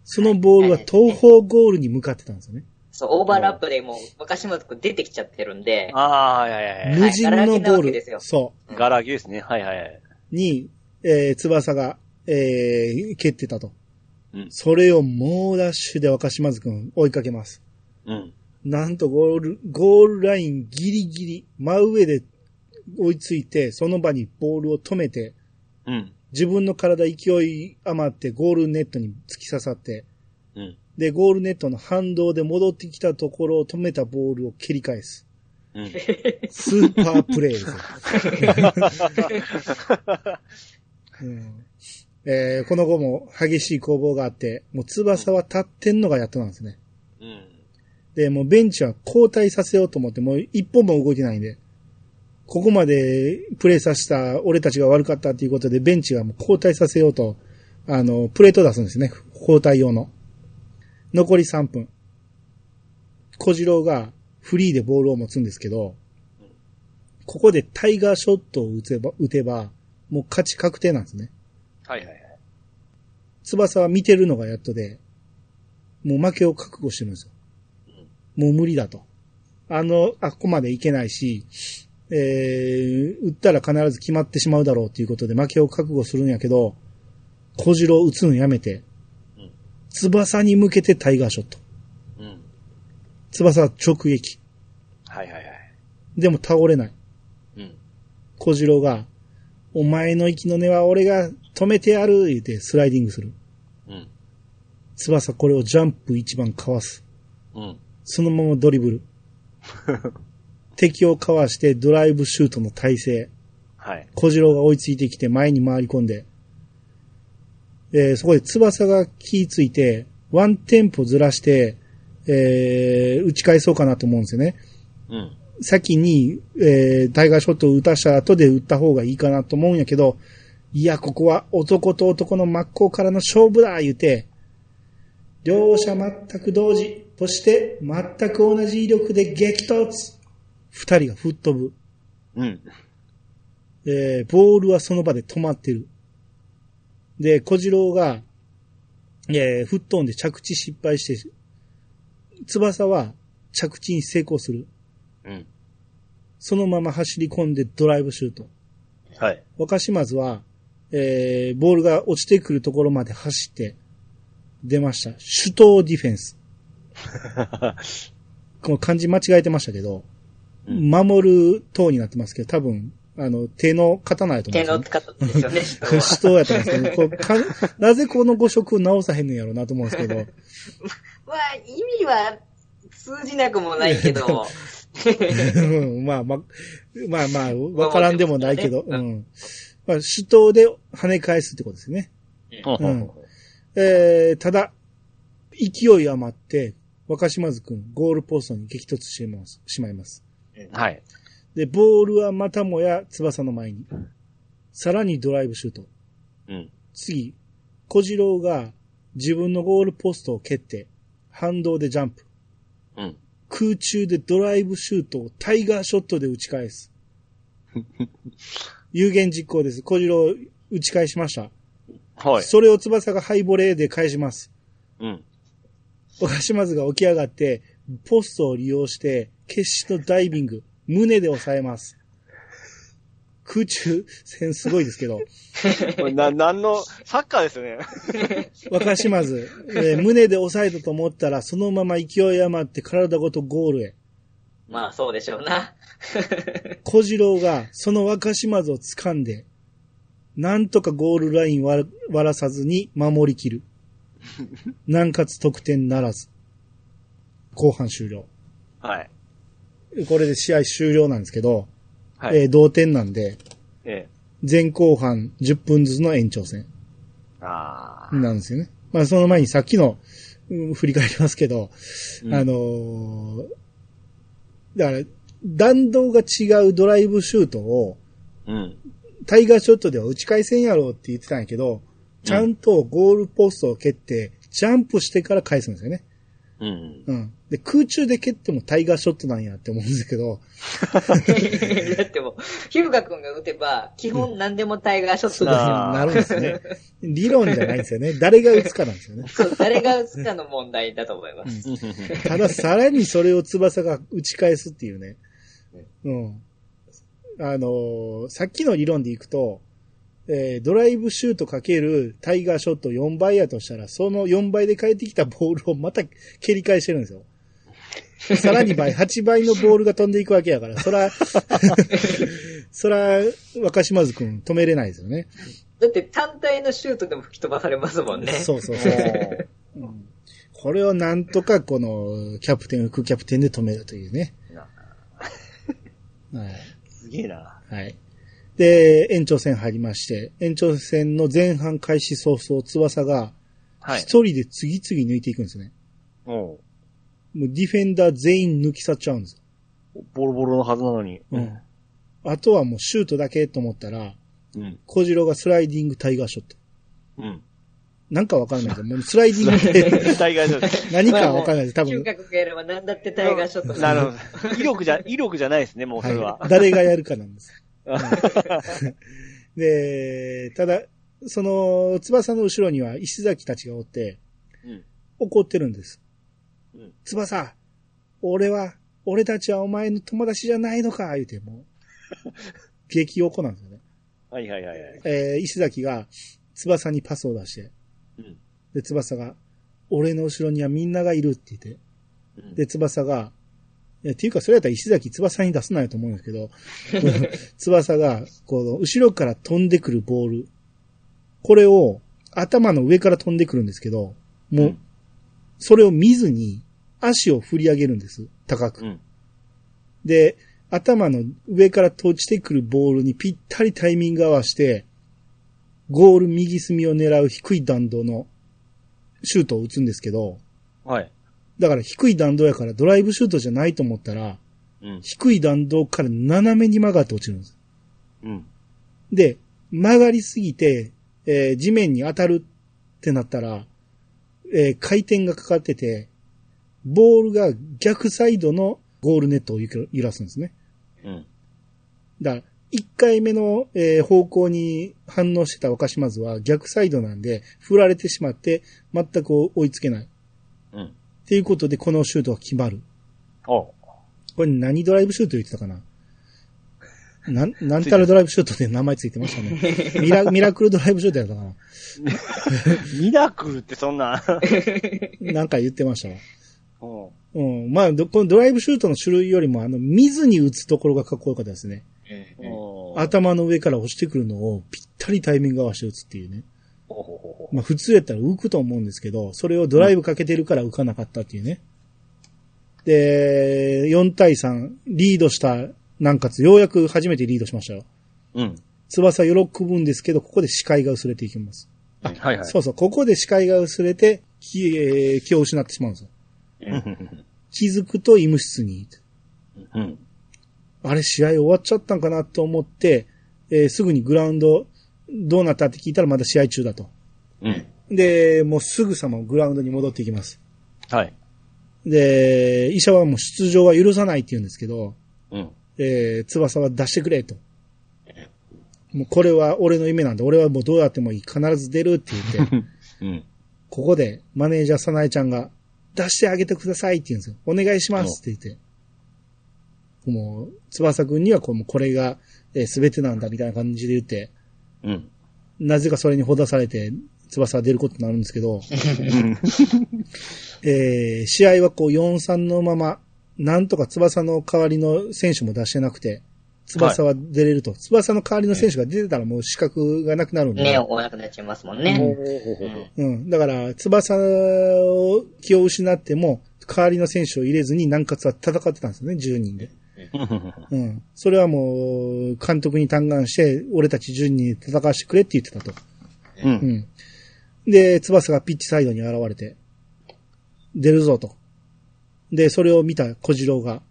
そのボールは東方ゴールに向かってたんですよね。そう、オーバーラップでもう、若島津くん出てきちゃってるんで、ああ、いやいやいや。無人のゴガラ空きなわールけですよ、そガラ空きですね。はいはいはい。う、に、えー、翼が、えー、蹴ってたと。うん。それを猛ダッシュで若島津くん追いかけます。うん。なんとゴール、ゴールラインギリギリ、真上で追いついて、その場にボールを止めて、うん。自分の体勢い余ってゴールネットに突き刺さって、うん。で、ゴールネットの反動で戻ってきたところを止めたボールを蹴り返す。うん。スーパープレイですよ。うんえーこの後も激しい攻防があって、もう翼は立ってんのがやっとなんですね。うん。で、もうベンチは交代させようと思って、もう一本も動いてないんで、ここまでプレイさせた俺たちが悪かったっていうことで、ベンチがもう交代させようと、あの、プレート出すんですね。交代用の。残り3分。小次郎がフリーでボールを持つんですけど、ここでタイガーショットを打てば、打てば、もう勝ち確定なんですね。はいはいはい。翼は見てるのがやっとで、もう負けを覚悟してるんですよ。もう無理だと。あの、あここまでいけないし、えー、打ったら必ず決まってしまうだろうということで負けを覚悟するんやけど、小次郎打つのやめてうん、翼に向けてタイガーショット。うん。翼は直撃。はいはいはい。でも倒れない。うん。小次郎が、お前の息の根は俺が止めてやる言ってスライディングする。うん。翼これをジャンプ一番かわす。うん。そのままドリブル。敵をかわしてドライブシュートの体勢。はい。小次郎が追いついてきて前に回り込んで、えーそこで翼が気ついて、ワンテンポずらして、えー打ち返そうかなと思うんですよね。うん。先に、えータイガーショットを打たした後で打った方がいいかなと思うんやけど、いや、ここは男と男の真っ向からの勝負だ言うて、両者全く同時、そして全く同じ威力で激突二人が吹っ飛ぶ。うん。えーボールはその場で止まってる。で、小次郎が、えー吹っ飛んで着地失敗して、翼は着地に成功する。うん。そのまま走り込んでドライブシュート。はい。若島津は、えーボールが落ちてくるところまで走って、出ました。手刀ディフェンス。この漢字間違えてましたけど、うん守る刀になってますけど、多分、あの、手の刀やと思うん手ですよね。の方ですよね、人は手刀やと思うんですけど、こなぜこの誤色直さへんのやろうなと思うんですけど、まあ、意味は通じなくもないけど、うんまあまあ、まあまあ、わからんでもないけど、まあうん。まあ、手刀で跳ね返すってことですね。うん。えー、ただ、勢い余って、若島津くん、ゴールポストに激突してますしまいます。はい。で、ボールはまたもや翼の前に。さらにドライブシュート。うん。次、小次郎が自分のゴールポストを蹴って、反動でジャンプ。うん。空中でドライブシュートをタイガーショットで打ち返す。有言実行です。小次郎打ち返しました。はい。それを翼がハイボレーで返します。うん。若島津が起き上がって、ポストを利用して、決死のダイビング、胸で抑えます。空中戦すごいですけど、な、なんの、サッカーですよね。若島津、えー胸で抑えたと思ったら、そのまま勢い余って体ごとゴールへ。まあそうでしょうな。小次郎がその若島津を掴んで、なんとかゴールライン割割らさずに守りきる。南葛得点ならず。後半終了。はい。これで試合終了なんですけど、はい。えー同点なんで、ええ。前後半10分ずつの延長戦ああ。なんですよね。まあその前にさっきの、うん振り返りますけど、うんあのーだから、弾道が違うドライブシュートを、うん。タイガーショットでは打ち返せんやろうって言ってたんやけど、ちゃんとゴールポストを蹴って、ジャンプしてから返すんですよね。うん。うん。で、空中で蹴ってもタイガーショットなんやって思うんですけど、だってもう、ヒューガ君が打てば、基本何でもタイガーショットそうですよ。あーなるんですね。理論じゃないんですよね。誰が打つかなんですよね。そう、誰が打つかの問題だと思います。ただ、さらにそれを翼が打ち返すっていうね。うん。あのーさっきの理論でいくと、えードライブシュートかけるタイガーショット4倍やとしたら、その4倍で返ってきたボールをまた蹴り返してるんですよ。さらに倍、8倍のボールが飛んでいくわけやから、そら、そら、若島津くん止めれないですよね。だって単体のシュートでも吹き飛ばされますもんね。そうそうそう。うんこれをなんとかこのキャプテン、副キャプテンで止めるというね。はい。すげえな。はい。で、延長戦入りまして、延長戦の前半開始早々、翼がはい。一人で次々抜いていくんですね。おもうディフェンダー全員抜き去っちゃうんですよ。ボロボロのはずなのに。うん。あとはもうシュートだけと思ったら、うん。小次郎がスライディングタイガーショット。うん。なんかわかんないけど、もうスライディングって大概そう何かわかんないです。多分嗅、覚がやれば何だってタイガーショットなるほど。威力じゃ、威力じゃないですね、もうそれは。はい。誰がやるかなんです。で、ただ、その、翼の後ろには石崎たちがおって、うん。怒ってるんです。うん翼、俺は、俺たちはお前の友達じゃないのか言うて、もう、激怒なんですよね。はいはいはいはい。えー、石崎が、翼にパスを出して、うん。で、翼が、俺の後ろにはみんながいるって言って、うんで、翼が、いや、っていうか、それやったら石崎翼に出すなよと思うんですけど、翼が、この、後ろから飛んでくるボール、これを、頭の上から飛んでくるんですけど、もう、うんそれを見ずに、足を振り上げるんです。高く。うん。で、頭の上から落ちてくるボールにぴったりタイミング合わして、ゴール右隅を狙う低い弾道のシュートを打つんですけど、はい。だから低い弾道やからドライブシュートじゃないと思ったら、うん。低い弾道から斜めに曲がって落ちるんです。うん。で、曲がりすぎて、えー地面に当たるってなったら、えー回転がかかってて、ボールが逆サイドのゴールネットを揺らすんですね。うん。だから、1回目の、えー方向に反応してた若島津は逆サイドなんで、振られてしまって、全く追いつけない。っうん。ていうことで、このシュートは決まる。おこれ何ドライブシュート言ってたかな？なん、なんたらドライブシュートで名前ついてましたね。ミラ、ミラクルドライブシュートやったかな？ミラクルってそんな。なんか言ってましたわ。うん。うん。まあ、どこのドライブシュートの種類よりも、あの、見ずに打つところがかっこよかったですね。お頭の上から落ちてくるのをぴったりタイミング合わせて打つっていうね。まあ普通やったら浮くと思うんですけど、それをドライブかけてるから浮かなかったっていうね。で、4対3、リードした南葛、ようやく初めてリードしましたよ。うん。翼喜ぶんですけど、ここで視界が薄れていきます。あはいはい。そうそう、ここで視界が薄れて、気,、えー気を失ってしまうんですよ。うん。気づくと医務室に。うん。あれ、試合終わっちゃったんかなと思って、えーすぐにグラウンド、どうなったって聞いたらまだ試合中だと。うん。で、もうすぐさまグラウンドに戻っていきます。はい。で、医者はもう出場は許さないって言うんですけど、うん。えー、翼は出してくれと。もうこれは俺の夢なんで、俺はもうどうやってもいい。必ず出るって言って、うん。ここでマネージャーさなえちゃんが、出してあげてくださいって言うんですよ。お願いしますって言って。もう、翼くんにはこうもうこれが、えー全てなんだみたいな感じで言って、うん。なぜかそれにほだされて、翼が出ることになるんですけど、えー試合はこう4-3のまま、なんとか翼の代わりの選手も出してなくて、翼は出れると。翼の代わりの選手が出てたらもう資格がなくなるんで。ね、おなくなっちゃいますもんね。うん。だから、翼を気を失っても、代わりの選手を入れずに南葛は戦ってたんですよね、10人で。うん。それはもう、監督に嘆願して、俺たち10人で戦わせてくれって言ってたと。う。うんん。で、翼がピッチサイドに現れて、出るぞと。で、それを見た小次郎が、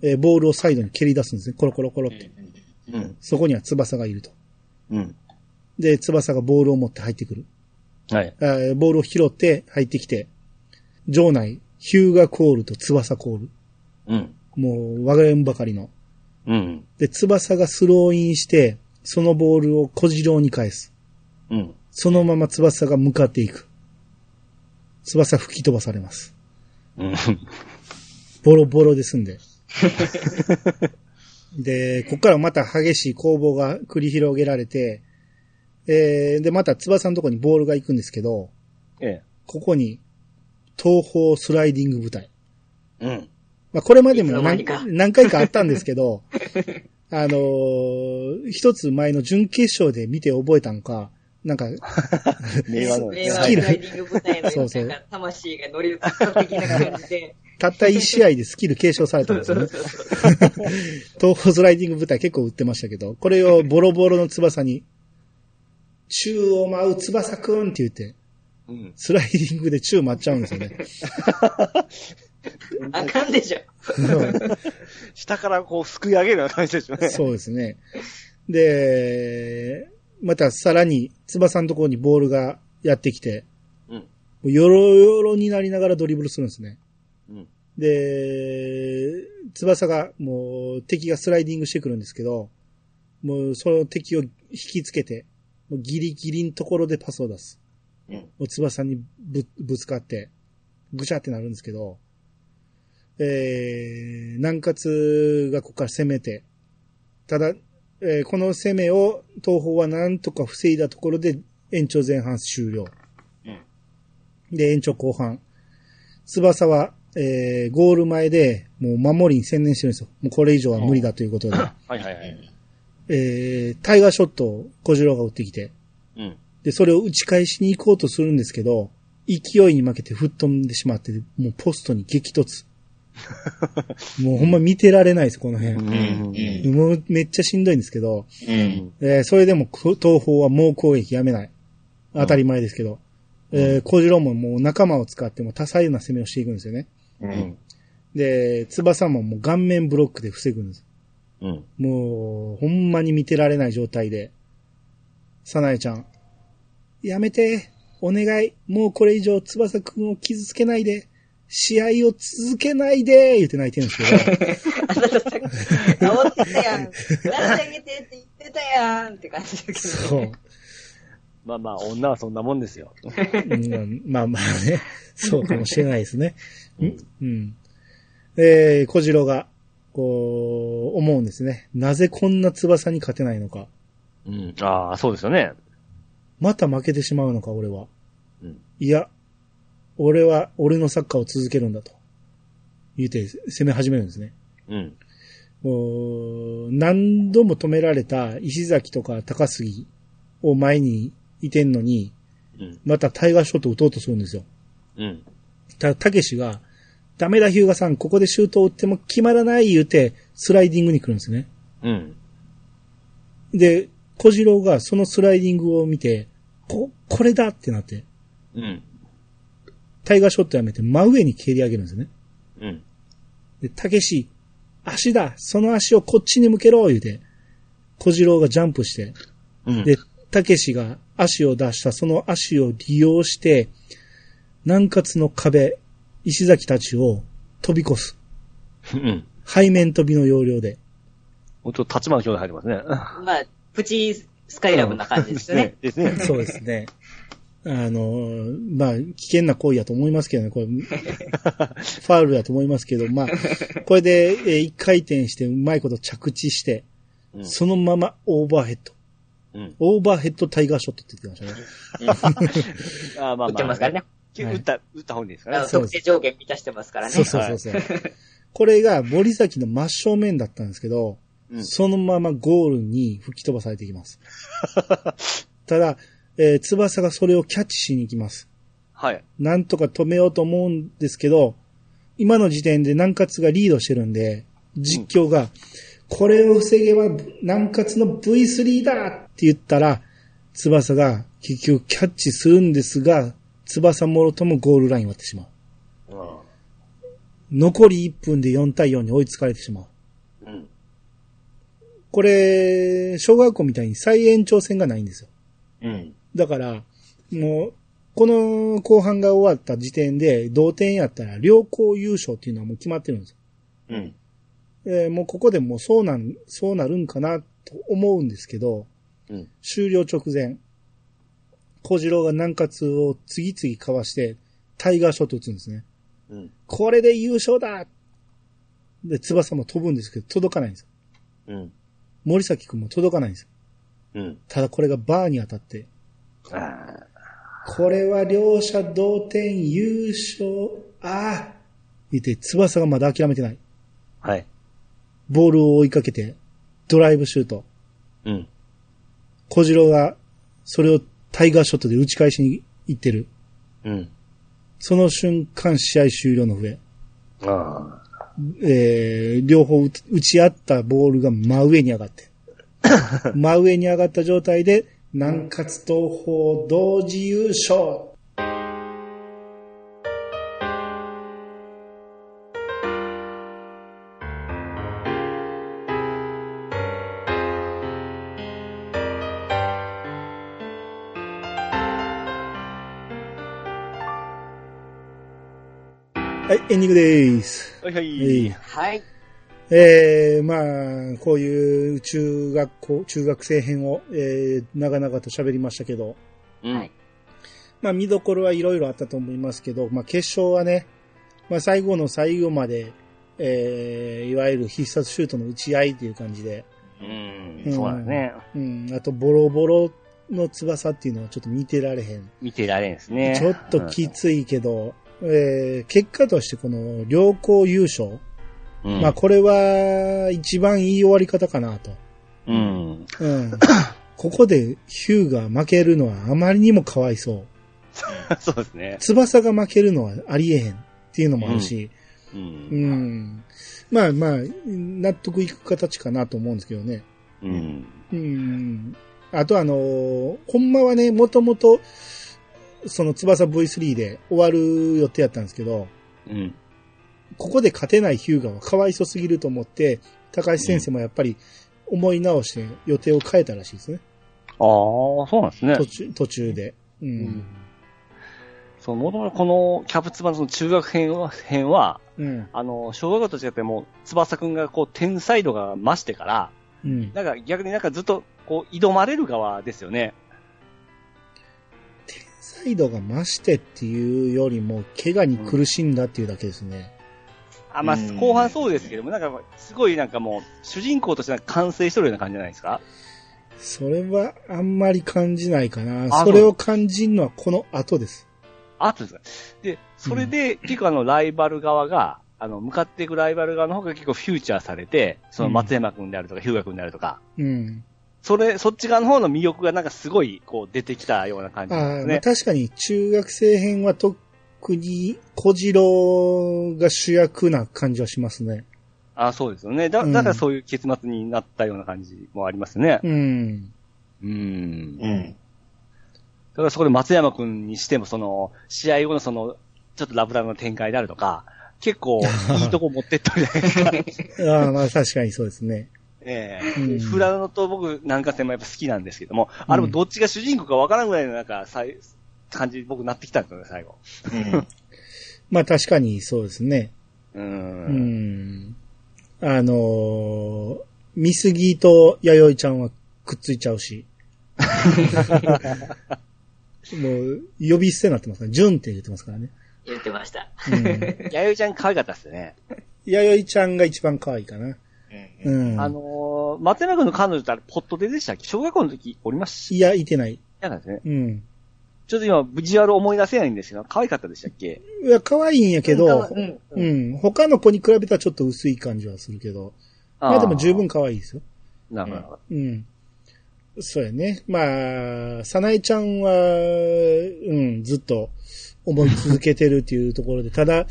えーボールをサイドに蹴り出すんですね。コロコロコロって。うん。そこには翼がいると。うん。で、翼がボールを持って入ってくる。はい。ボールを拾って入ってきて、場内、ヒューガコールと翼コール。うん。もう、我が家ばかりの。うん。で、翼がスローインして、そのボールを小次郎に返す。うん。そのまま翼が向かっていく。翼吹き飛ばされます。うん。ボロボロですんで。で、こっからまた激しい攻防が繰り広げられて、えー、で、また翼のとこにボールが行くんですけど、ええ。ここに、東方スライディング部隊。うん。まあ、これまでも何何回かあったんですけど、あのー一つ前の準決勝で見て覚えたんか、なんか、令和の。令和スキルスライディング部隊のそうそうなんか魂が乗り移った的な感じで。たった1試合でスキル継承されたんですよね。東方スライディング部隊結構売ってましたけど、これをボロボロの翼に、宙を舞う翼くんって言って、うん。スライディングで宙舞っちゃうんですよね。あかんでしょ。下からこう、すくい上げるような感じですよね。そうですね。で、またさらに翼のところにボールがやってきて、うん。よろよろになりながらドリブルするんですね。うん。で、翼がもう敵がスライディングしてくるんですけど、もうその敵を引きつけて、もうギリギリのところでパスを出す。うん。もう翼にぶぶつかって、ぐちゃってなるんですけど、えー、南葛がここから攻めて、ただ、えーこの攻めを東方はなんとか防いだところで延長前半終了。で、延長後半。翼は、えー、ゴール前で、もう守りに専念してるんですよ。もうこれ以上は無理だということで。はいはいはい。えー、タイガーショットを小次郎が打ってきて、うん。で、それを打ち返しに行こうとするんですけど、勢いに負けて吹っ飛んでしまって、もうポストに激突。もうほんま見てられないです、この辺。うん。もうめっちゃしんどいんですけど、うん。えーそれでもこ東方は猛攻撃やめない。当たり前ですけど。えー、小次郎ももう仲間を使っても多彩な攻めをしていくんですよね。うん。で、翼ももう顔面ブロックで防ぐんです。うん。もう、ほんまに見てられない状態で。さなえちゃん。やめて。お願い。もうこれ以上翼くんを傷つけないで。試合を続けないで言って泣いてるんですけ あなたさっき、煽ってたやん。出してあげてって言ってたやんって感じだけど。ど、そうね。。まあまあ、女はそんなもんですよ。うん、まあまあね。そうかもしれないですね。うん。うん。えー、小次郎が、こう、思うんですね。なぜこんな翼に勝てないのか。うん。ああ、そうですよね。また負けてしまうのか、俺は。うん。いや、俺は俺のサッカーを続けるんだと。言って攻め始めるんですね。うん。もう、何度も止められた石崎とか高杉を前にいてんのに、うん。またタイガーショット打とうとするんですよ。うん。た、たけしが、ダメだヒューガさん、ここでシュートを打っても決まらない言うて、スライディングに来るんですね。うん。で、小次郎がそのスライディングを見て、こ、これだってなって、うん。タイガーショットやめて真上に蹴り上げるんですよね。うん。で、たけし、足だその足をこっちに向けろ言うて、小次郎がジャンプして、うん。で、たけしが足を出したその足を利用して、南葛の壁、石崎たちを飛び越す。うん。背面飛びの要領で。もうちょっと立花兄弟入ってますね。まあ、プチスカイラブな感じですよね。ですね。そうですね。あの、まあ、危険な行為やと思いますけどね、これ、ファウルだと思いますけど、まあ、これで、えー一回転してうまいこと着地して、うんそのままオーバーヘッド。うん。オーバーヘッドタイガーショットって言ってましたね。あーまあまあ。打ってますからね。はい打った、打った方にですかあのね。特定条件満たしてますからね。そうそうそうそう。これが森崎の真正面だったんですけど、うんそのままゴールに吹き飛ばされていきます。ただ、えー翼がそれをキャッチしに行きます。はい。なんとか止めようと思うんですけど、今の時点で南葛がリードしてるんで、実況が、これを防げば南葛の V3 だって言ったら、翼が結局キャッチするんですが、翼もろともゴールラインを割ってしまう。残り1分で4対4に追いつかれてしまう。うん。これ、小学校みたいに再延長戦がないんですよ。うん。だから、もう、この後半が終わった時点で同点やったら両校優勝っていうのはもう決まってるんですよ。うん。えーもうここでもうそうなん、そうなるんかなと思うんですけど、うん。終了直前、小次郎が南葛を次々かわして、タイガーショット打つんですね。うん。これで優勝だで、翼も飛ぶんですけど、届かないんですよ。うん。森崎くんも届かないんですよ。うん。ただこれがバーに当たって、あこれは両者同点優勝、ああ言って、翼がまだ諦めてない。ーはい。ボールを追いかけて、ドライブシュート。うん。小次郎が、それをタイガーショットで打ち返しに行ってる。うん。その瞬間、試合終了の上。あえー、両方打打ち合ったボールが真上に上がって。真上に上がった状態で、南葛東方同時優勝。はい、エンディングです。あ。はいはい。はい。えー、まあ、こういう中学校、中学生編を、えー、長々と喋りましたけど、まあ見どころはいろいろあったと思いますけど、まあ決勝はね、まあ最後の最後まで、えー、いわゆる必殺シュートの打ち合いっていう感じで、うん。そうなんですね。うん、あとボロボロの翼っていうのはちょっと見てられへん。見てられんですね。ちょっときついけど、えー、結果としてこの良好優勝、うん。まあこれは一番いい終わり方かなと。うん。うん。ここでヒューが負けるのはあまりにもかわいそう。そうですね。翼が負けるのはありえへんっていうのもあるし、う。うんん。まあまあ、納得いく形かなと思うんですけどね。うん。うん。あとあのーほんまはね、もともと、その翼 V3 で終わる予定やったんですけど、うん。ここで勝てないヒューガはかわいそすぎると思って、高橋先生もやっぱり思い直して予定を変えたらしいですね。ああ、そうなんですね。途中、途中で。う。うんん。そう、もともとこのキャプツバのその中学編は、編は、うん。あの、小学校と違ってもう、翼くんがこう、天才度が増してから、うん。なんか逆になんかずっと、こう、挑まれる側ですよね。サイドが増してっていうよりも、怪我に苦しんだっていうだけですね。あ、まあ、うん後半そうですけども、なんか、すごいなんかもう、主人公として完成しとるような感じじゃないですか？それはあんまり感じないかな。あそれを感じるのはこの後です。あとですか。で、それで、結構あの、ライバル側が、あの、向かっていくライバル側の方が結構フューチャーされて、その松山くんであるとか、ヒューガくんであるとか、うん。それ、そっち側の方の魅力がなんかすごい、こう、出てきたような感じですね。まあ確かに中学生編は特に小次郎が主役な感じはしますね。あそうですよね。だうんだからそういう結末になったような感じもありますね。うん。うん。うん。だからそこで松山くんにしても、その、試合後のその、ちょっとラブラブの展開であるとか、結構、いいとこ持ってったじゃないですか。ああ、まあ確かにそうですね。えうんえフラノと僕、南下戦もやっぱ好きなんですけども、あれもどっちが主人公かわからんぐらいのなんか、さい感じ、僕なってきたんですよね、最後。まあ確かにそうですね。う。うんん。あのー、見すぎと弥生ちゃんはくっついちゃうし。もう、呼び捨てになってますから、ジュンって言ってますからね。言ってました。うん。弥生ちゃん可愛かったっすよね。弥生ちゃんが一番可愛いかな。うん。あのー、松山くんの彼女ってあれ、ポットででしたっけ？小学校の時おりましたいや、いてない。なんですね。うん。ちょっと今、ビジュアル思い出せないんですけど、可愛かったでしたっけ？いや、可愛いんやけど、うん。うん。他の子に比べたらちょっと薄い感じはするけど、まあでも十分可愛いですよ。なるほど。うん。そうやね。まあ、さなえちゃんは、うん、ずっと思い続けてるっていうところで、ただ、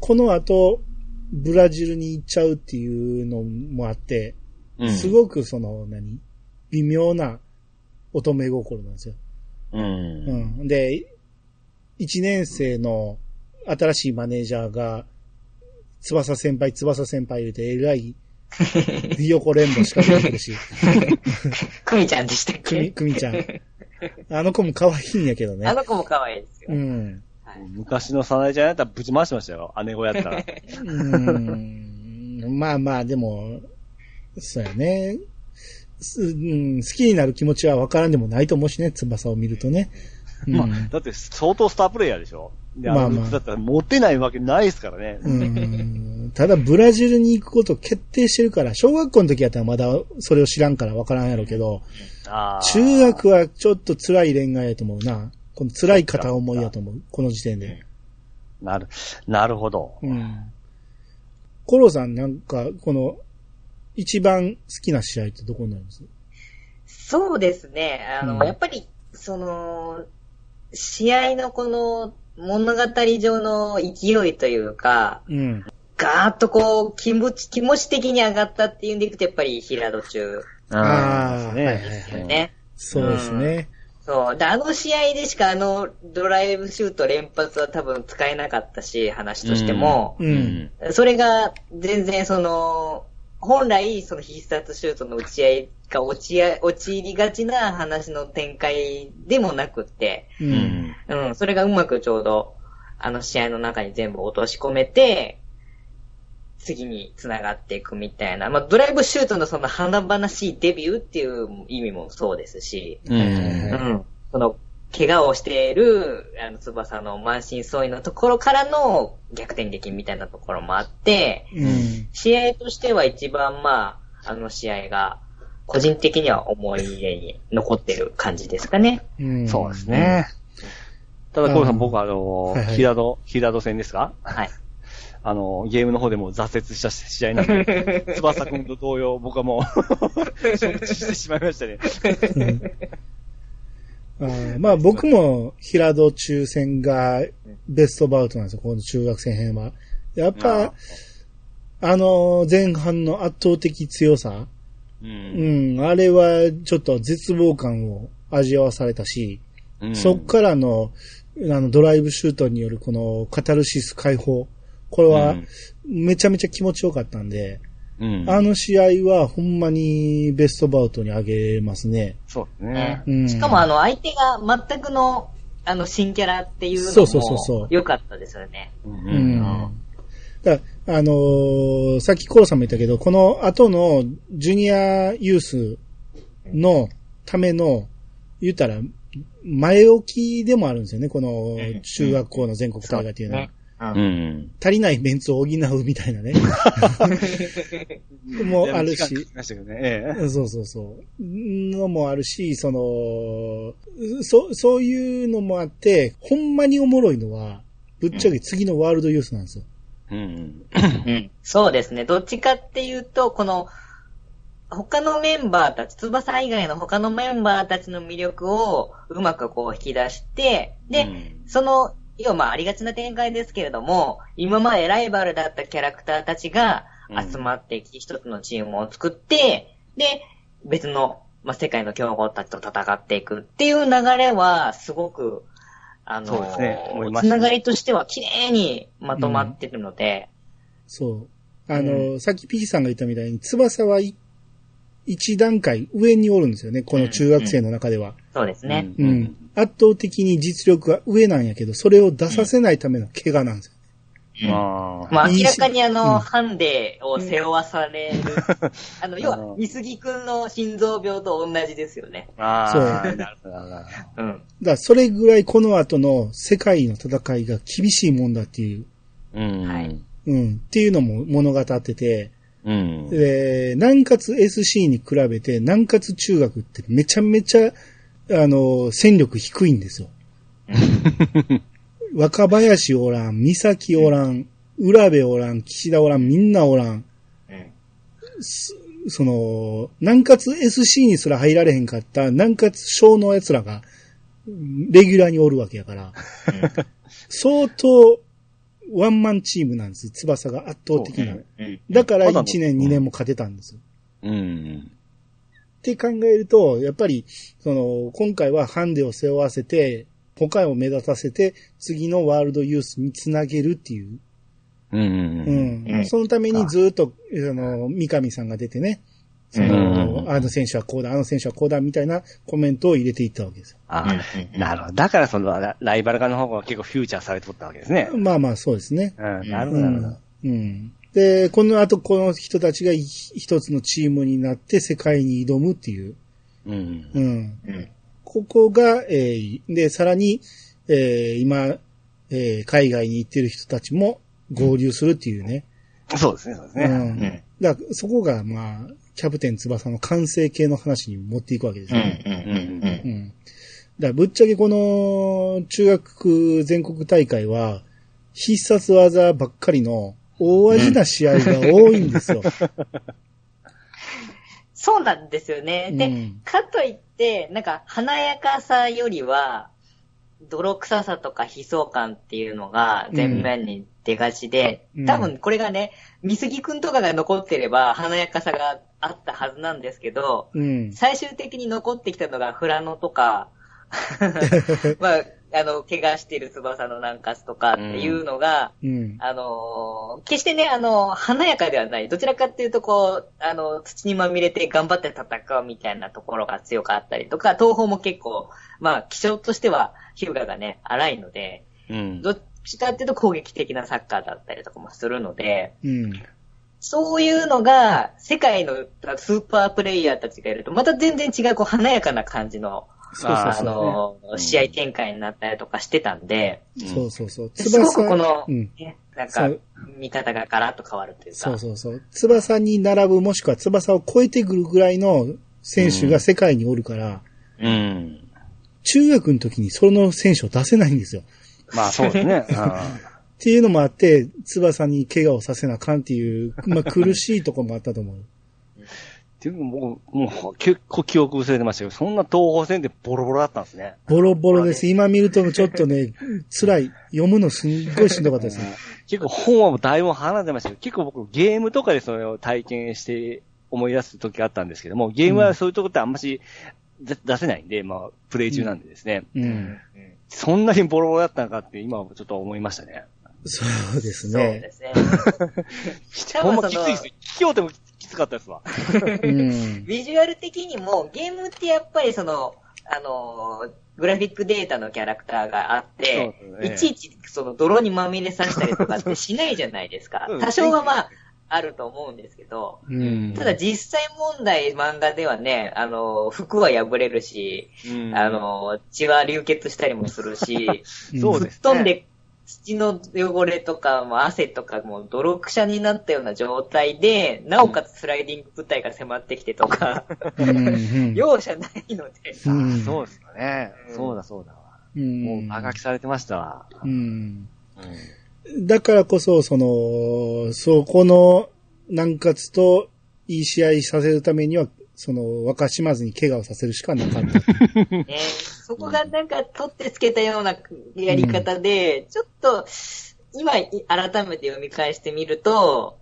この後、ブラジルに行っちゃうっていうのもあって、うんすごくその、何？微妙な乙女心なんですよ。うん。うん。で、一年生の新しいマネージャーが、翼先輩、翼先輩言うて、えらい、ひよこ連動しか出てくるし、クミちゃんでしたっくみ、けくみちゃん。あの子も可愛いんやけどねあ。の子も可愛いですよ。うん。はい昔のサナエちゃんやったらぶち回してましたよ。姉子やったら。うん。まあまあ、でも、そうやね。すうん、好きになる気持ちは分からんでもないと思うしね、翼を見るとね。うんまあ、だって相当スタープレイヤーでしょ。まあまあのだったら持ってないわけないですからね。うんただ、ブラジルに行くこと決定してるから、小学校の時やったらまだそれを知らんから分からんやろうけど、中学はちょっと辛い恋愛やと思うな。この辛い片思いやと思う。この時点で。なる、なるほど。うん。コロさんなんか、この、一番好きな試合ってどこになります？そうですね。あの、うんやっぱり、その、試合のこの物語上の勢いというか、うん。ガーッとこう、気持ち、気持ち的に上がったっていうんでいくと、やっぱり平戸中あーねはいはいはいですよね。そうですね。そう。で、あの試合でしかあのドライブシュート連発は多分使えなかったし、話としても、う。うんん。それが全然その、本来その必殺シュートの打ち合いが落ちあ陥りがちな話の展開でもなくって、う。うんん。うん、それがうまくちょうど、あの試合の中に全部落とし込めて、次に繋がっていくみたいな。まあ、ドライブシュートのその華々しいデビューっていう意味もそうですし、う。はいはいはいうん。その、怪我をしている、あの、翼の満身創痍のところからの逆転劇みたいなところもあって、うん。試合としては一番まあ、あの試合が、個人的には思い出に残ってる感じですかね。うん。そうですね。ただ、コウさうんん、僕あのはいはい、平戸、平戸戦ですか？はい。あの、ゲームの方でも挫折した試合なんで、翼くんと同様、僕はもう、承知してしまいましたね。まあ僕も平戸中戦がベストバウトなんですよ、この中学生編は。やっぱ、あの前半の圧倒的強さ、う。うんん、あれはちょっと絶望感を味わわされたし、うん。そっからの、あの、ドライブシュートによるこのカタルシス解放。これはうん、めちゃめちゃ気持ちよかったんで、うん。あの試合はほんまにベストバウトにあげますね。そうですね。うん。しかもあの、相手が全くの、あの、新キャラっていうのも、そうそうそうそう良かったですよね。う。うんあのーさっきコロさんも言ったけど、この後のジュニアユースのための、言ったら、前置きでもあるんですよね、この中学校の全国大会っていうのは。ね。ううん。ん。足りないメンツを補うみたいなね。もうあるししたけどね。ええ。そうそうそう。のもあるし、その、そ、そういうのもあって、ほんまにおもろいのは、ぶっちゃけ次のワールドユースなんですよ。うん。うん。そうですね。どっちかっていうと、この、他のメンバーたち、翼以外の他のメンバーたちの魅力をうまくこう引き出して、で、うんその、要はまあありがちな展開ですけれども、今までライバルだったキャラクターたちが集まってきて一つのチームを作って、で、別の、まあ、世界の強豪たちと戦っていくっていう流れは、すごく、あのそうですねつながりとしては綺麗にまとまってるので、そう。あの、さっき P さんが言ったみたいに、翼はい一段階上におるんですよね、この中学生の中では。そうですね。うん。圧倒的に実力が上なんやけど、それを出させないための怪我なんですよ。ああ。まあ明らかにあうんの、ハンデを背負わされる。あの、要は、三杉くんの心臓病と同じですよね。あそうあ。なるほど。うん。だからそれぐらいこの後の世界の戦いが厳しいもんだっていう、うん。はいうん、っていうのも物語ってて、うん。で、南葛 SC に比べて南葛中学ってめちゃめちゃ、あの、戦力低いんですよ。若林おらん、三崎おらん、浦部おらん、岸田おらん、みんなおらん。すその、南葛 SC にすら入られへんかった南葛小の奴らが、レギュラーにおるわけやから、相当、ワンマンチームなんです。翼が圧倒的な。うん。だからまだ1年2年も勝てたんですよ。うん。って考えると、やっぱり、その、今回はハンデを背負わせて、他を目立たせて、次のワールドユースにつなげるっていう。うん。ううん。ん。うんそのためにずっと、あの、三上さんが出てね、その、うんあの選手はこうだ、あの選手はこうだ、みたいなコメントを入れていったわけですよ。あうんなるほど。だからそのラライバル側の方が結構フューチャーされておったわけですね。まあまあ、そうですね。うん。なるほど、なるほど。うん。うん。で、この後、この人たちがい一つのチームになって世界に挑むっていう。うん。うん。うん。ここが、えーで、さらに、えー今、えー海外に行ってる人たちも合流するっていうね。そうですね、そうですね。うん。うん。だからそこが、まあ、キャプテン翼の完成形の話に持っていくわけですうん。ね。うん。うん。うん。だからぶっちゃけこの中学全国大会は必殺技ばっかりの大味な試合が多いんですよ。そうなんですよね。で、うんかといって、なんか華やかさよりは、泥臭さとか悲壮感っていうのが前面に出がちで、うん多分これがね、三杉くんとかが残ってれば華やかさがあったはずなんですけど、うん。最終的に残ってきたのがフラノとか、まあ、あの、怪我してる翼の南葛とかっていうのが、うん。あのー決してね、あのー華やかではない。どちらかっていうと、こう、あの、土にまみれて頑張って戦うみたいなところが強かったりとか、東方も結構、まあ、気象としては、ヒューガがね、荒いので、うん。どっちかっていうと攻撃的なサッカーだったりとかもするので、うん。そういうのが、世界のスーパープレイヤーたちがいると、また全然違う、こう、華やかな感じの、あそうそうそう。のーうん試合展開になったりとかしてたんで、そうそうそう。すごくこの、うん。ね、なんか見方がガラッと変わるというか。そうそうそう。翼に並ぶもしくは翼を超えてくるぐらいの選手が世界におるから、うん。中学の時にその選手を出せないんですよ。まあそうですね。っていうのもあって、翼に怪我をさせなあかんっていう、まあ苦しいところもあったと思う。っていうかもう、もう結構記憶薄れてましたけど、そんな東方戦でボロボロだったんですね。ボロボロです。今見るとちょっとね、辛い。読むのすんごいしんどかったですね。結構本はもうだいぶ離れてましたけど、結構僕ゲームとかでそれを体験して思い出す時があったんですけども、ゲームはそういうとこってあんまし出出せないんで、まあ、プレイ中なんでですね、うん。そんなにボロボロだったのかって今はちょっと思いましたね。そうですそうねで。すね。ほんまきついですよ。聞きようてもきつかったですわ。うん。ビジュアル的にも、ゲームってやっぱりその、あのーグラフィックデータのキャラクターがあって、ねいちいちその泥にまみれさせたりとかってしないじゃないですかうん。多少はまあ、あると思うんですけど、うん。ただ実際問題漫画ではね、あのー服は破れるし、うんあ、のー血は流血したりもするし、うですね飛んで土の汚れとかも汗とかも泥くしゃになったような状態で、なおかつスライディング部隊が迫ってきてとか、容赦ないので、うんそうですかね。うんそうだそうだわ。うんもう、あがきされてましたわ。うん。うんだからこそ、その、そこの南葛といい試合させるためには、その、若島津に怪我をさせるしかなかった。ね、そこがなんか取ってつけたようなやり方で、ちょっと、今改めて読み返してみると、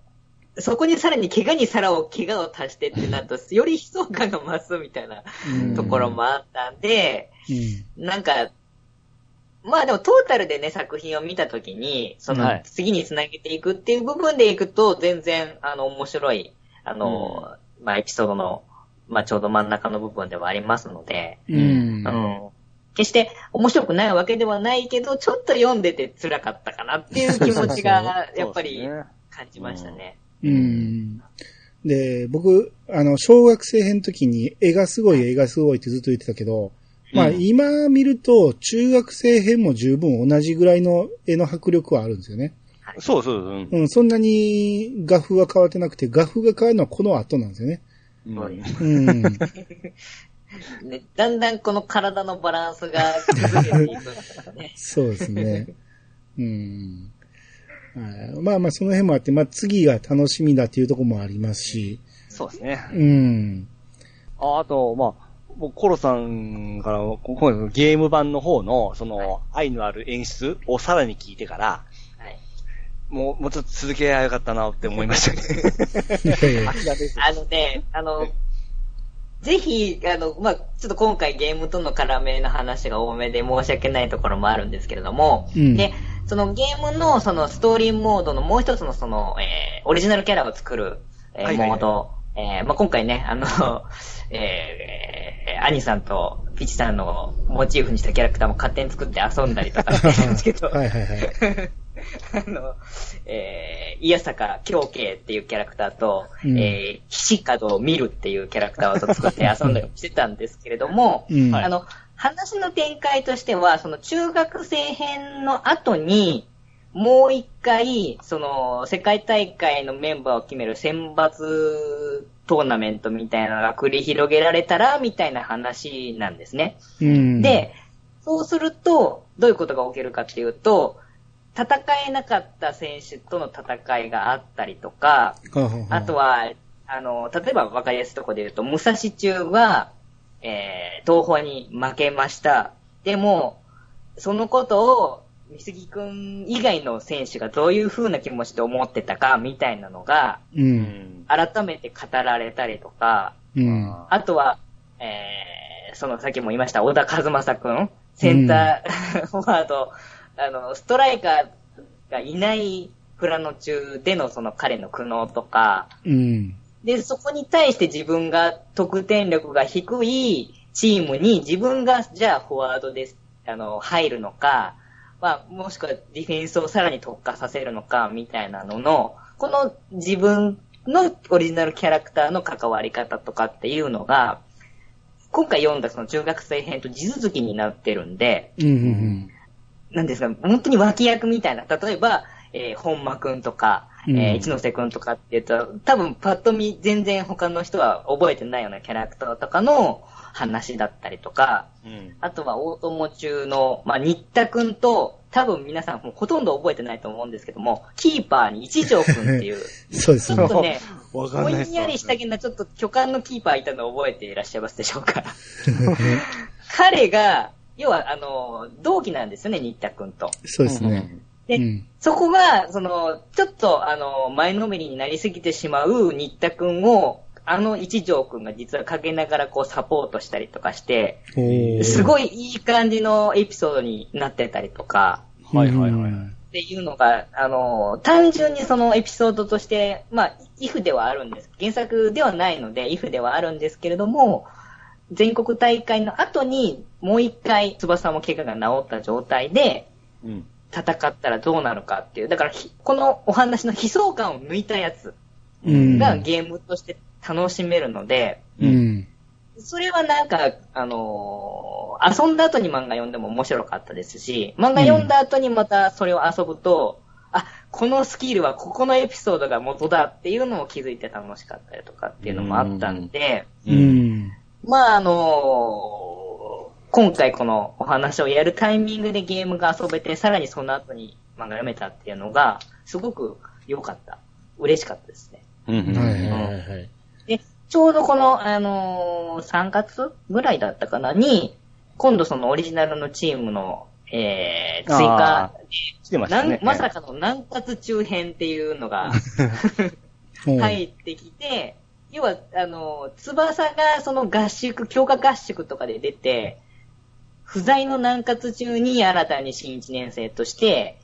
そこにさらに怪我にさらを、怪我を足してってなると、より悲壮感が増すみたいなうん。ところもあったんで、うん。なんか、まあでもトータルでね、作品を見たときに、その、はい。次につなげていくっていう部分でいくと、全然、あの、面白い、あの、まあエピソードの、まあちょうど真ん中の部分ではありますので、うん。うん。決して面白くないわけではないけど、ちょっと読んでて辛かったかなっていう気持ちが、やっぱり感じましたね。うん。で、僕、あの、小学生編の時に絵がすごい、絵がすごいってずっと言ってたけど、まあうん今見ると中学生編も十分同じぐらいの絵の迫力はあるんですよね。そうそうそう。うん、そんなに画風は変わってなくて、画風が変わるのはこの後なんですよね。うんそうですうん。ねだんだんこの体のバランスが崩れていくんですね。そうですね。うん。はいまあまあその辺もあって、まあ次が楽しみだっていうところもありますし、そうですね。うん。ああと、まあ、もうコロさんから、ゲーム版の方の、その、愛のある演出をさらに聞いてから、はい。もう、もうちょっと続けやよかったなって思いましたね。あのね、あの、ぜひ、あの、まあ、ちょっと今回ゲームとの絡めの話が多めで申し訳ないところもあるんですけれども、うん。で、そのゲームのそのストーリーモードのもう一つのその、えー、オリジナルキャラを作る、えーはいはいはい。モード、えー、まあ、今回ね、あの、えー、アニさんとピチさんのモチーフにしたキャラクターも勝手に作って遊んだりとかしてるんですけど、はいはいはい。あの、えー、いやさか狂慶っていうキャラクターと、うんえー、ひしかど見るっていうキャラクターを作って遊んだりしてたんですけれども、うんあの、話の展開としては、その中学生編の後に、もう一回、その、世界大会のメンバーを決める選抜トーナメントみたいなのが繰り広げられたら、みたいな話なんですね。うん。で、そうすると、どういうことが起きるかっていうと、戦えなかった選手との戦いがあったりとか、あとは、あの、例えば分かりやすいところで言うと、武蔵中は、えー、東宝に負けました。でも、そのことを、三杉くん以外の選手がどういう風な気持ちで思ってたか、みたいなのが、う。うんん。改めて語られたりとか、うん。あとは、えー、そのさっきも言いました、小田和正くん、センター、フォワード、あの、ストライカーがいないフラノ中でのその彼の苦悩とか、うん。で、そこに対して自分が得点力が低いチームに自分がじゃあフォワードです、あの、入るのか、まあ、もしくはディフェンスをさらに特化させるのか、みたいなのの、この自分のオリジナルキャラクターの関わり方とかっていうのが、今回読んだその中学生編と地続きになってるんで、うん。うん。なんですか、本当に脇役みたいな、例えば、えー本間くんとか、えうんー一ノ瀬くんとかって言うと、多分パッと見全然他の人は覚えてないようなキャラクターとかの話だったりとか、うん。あとは大友中の、まあ、新田くんと、多分皆さんほとんど覚えてないと思うんですけども、キーパーに一条くんっていう、そうですねちょっ。とね、ぼんやりしたけど、ちょっと巨漢のキーパーいたのを覚えていらっしゃいますでしょうか彼が、要は、あの、同期なんですよね、新田くんと。そうですね。で、うんそこが、その、ちょっと、あの、前のめりになりすぎてしまう新田くんを、あの一条くんが実は陰ながらこうサポートしたりとかして、すごいいい感じのエピソードになってたりとか、はいはいはいうんっていうのが、あの、単純にそのエピソードとして、まあ、イフではあるんです。原作ではないので、イフではあるんですけれども、全国大会の後にもう一回翼も怪我が治った状態でうん。戦ったらどうなるかっていう。だからひ、このお話の悲壮感を抜いたやつうん。がゲームとして楽しめるので、うん。それはなんか、あのー遊んだ後に漫画読んでも面白かったですし、漫画読んだ後にまたそれを遊ぶと、あ、このスキルはここのエピソードが元だっていうのを気づいて楽しかったりとかっていうのもあったんで、う。ん。まああのー今回このお話をやるタイミングでゲームが遊べて、さらにその後に漫画読めたっていうのが、すごく良かった。嬉しかったですね。うん。はいはいはいはい。で、ちょうどこの、あのー3月ぐらいだったかなに、今度そのオリジナルのチームの、えー、追加あ、してまね。なんまさかの南葛中編っていうのが 入ってきて、要は、あのー、翼がその合宿、強化合宿とかで出て、不在の南葛中に新たに新1年生として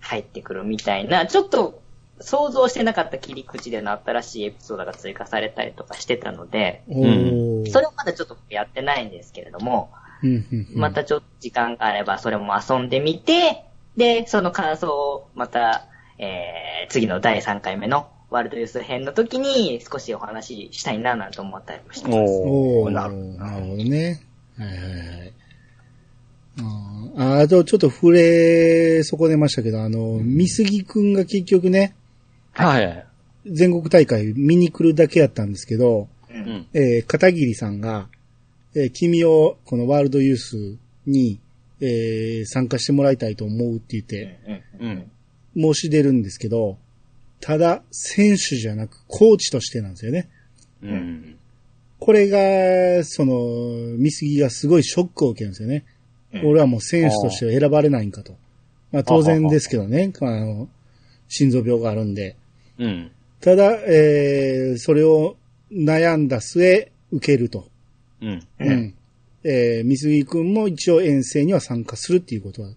入ってくるみたいな、ちょっと想像してなかった切り口での新しいエピソードが追加されたりとかしてたので、おーそれをまだちょっとやってないんですけれども、うんうんうん。またちょっと時間があればそれも遊んでみて、で、その感想をまた、えー、次の第3回目のワールドユース編の時に少しお話ししたいななんて思ったりもしてます。おーおー、なるなるほどね。はいはいはい。あーあとちょっと触れ損ねましたけど、あの、三杉くんが結局ね、はい。全国大会見に来るだけやったんですけど、う。うんん。えー片桐さんが、えー君をこのワールドユースに、えー参加してもらいたいと思うって言ってうん。うん。申し出るんですけど、ただ選手じゃなくコーチとしてなんですよね。うん。これが、その、見過ぎがすごいショックを受けるんですよね。うん俺はもう選手として選ばれないんかと。まあ当然ですけどね、あの、心臓病があるんで。うん。ただ、えー、それを悩んだ末、受けると。うん。うん。えー、三杉くんも一応遠征には参加するっていうことは、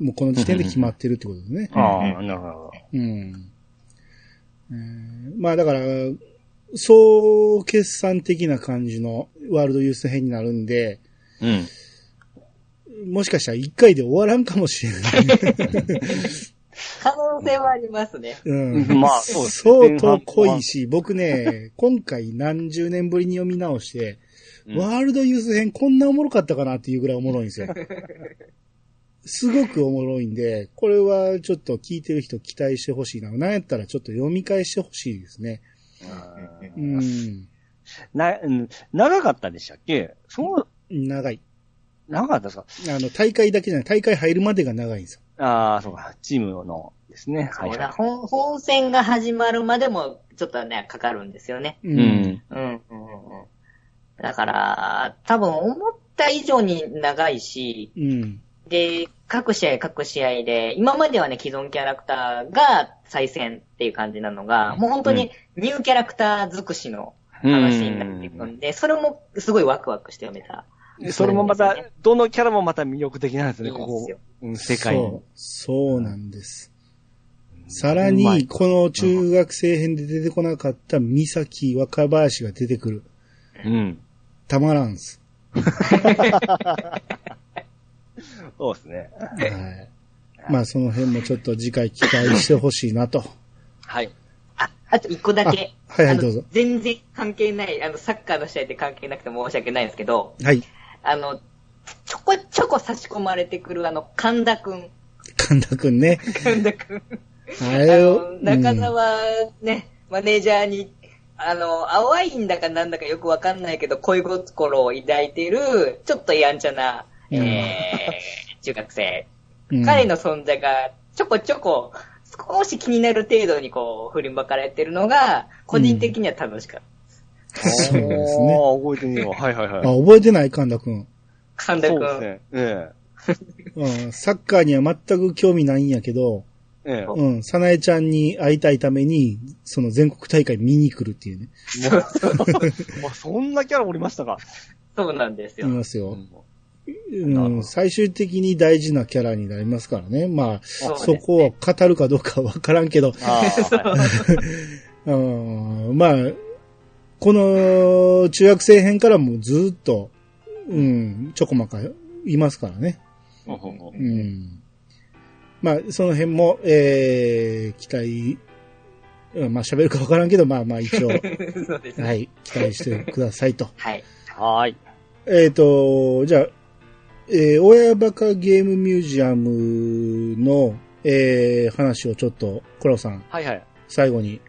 もうこの時点で決まってるってことですね。ああ、なるほど。うん。えーまあだから、総決算的な感じのワールドユース編になるんで、うん。もしかしたら一回で終わらんかもしれない。可能性はありますね。うん。まあそうですね相当濃いし、僕ね、今回何十年ぶりに読み直して、うんワールドユース編こんなおもろかったかなっていうぐらいおもろいんですよ。すごくおもろいんで、これはちょっと聞いてる人期待してほしいな。なんやったらちょっと読み返してほしいですね。うん。な、うん長かったでしたっけ？そう、長い。長かったですか？あの、大会だけじゃない、大会入るまでが長いんですよ。ああ、そうか。チームのですね。はい本本戦が始まるまでも、ちょっとね、かかるんですよね。うん。。うん、うん、うん。だから、多分思った以上に長いし、うん。で、各試合各試合で、今まではね、既存キャラクターが再戦っていう感じなのが、もう本当にニューキャラクター尽くしの話になっていくんで、それもすごいワクワクして読めた。それもまた、どのキャラもまた魅力的なんですね、ここ。うん世界にそう。。そうなんです。さらに、この中学生編で出てこなかった三崎若林が出てくる。うん。たまらんす。そうですね。はい。まあ、その辺もちょっと次回期待してほしいなと。はい。あ、あと一個だけ。はいはいどうぞ全然関係ない、あの、サッカーの試合で関係なくて申し訳ないんですけど、はい。あの、ちょこちょこ差し込まれてくるあの、神田くん。神田くんね。神田くん。ああれをの、、中澤ね、マネージャーに、あの、淡いんだかなんだかよくわかんないけど、恋心を抱いている、ちょっとやんちゃな、うんえー、中学生。うん彼の存在が、ちょこちょこ、少し気になる程度にこう、振りまかれてるのが、個人的には楽しかった。そうですね。ああ、覚えてみよう。はいはいあ、はい。覚えてない神田くん。神田くん。そうですね。え うん、サッカーには全く興味ないんやけど、え。ええ。うん、さなえちゃんに会いたいために、その全国大会見に来るっていうね、もう、そんなキャラおりましたか。そうなんですいよ。ますよ。うんうん、最終的に大事なキャラになりますからね。まあ、そねそこを語るかどうかわからんけど、ああ、はい うん、まあ、この中学生編からもずっと、うん、ちょこまかいますからね。ほうほうほううん。まあ、その辺も、えー、期待、うんまあ喋るかわからんけど、まあまあ一応。はい、期待してくださいと。はい。はーい。えっ、と、じゃあ、えー、親バカゲームミュージアムの、えー、話をちょっと、コラボさん、はいはい。最後に。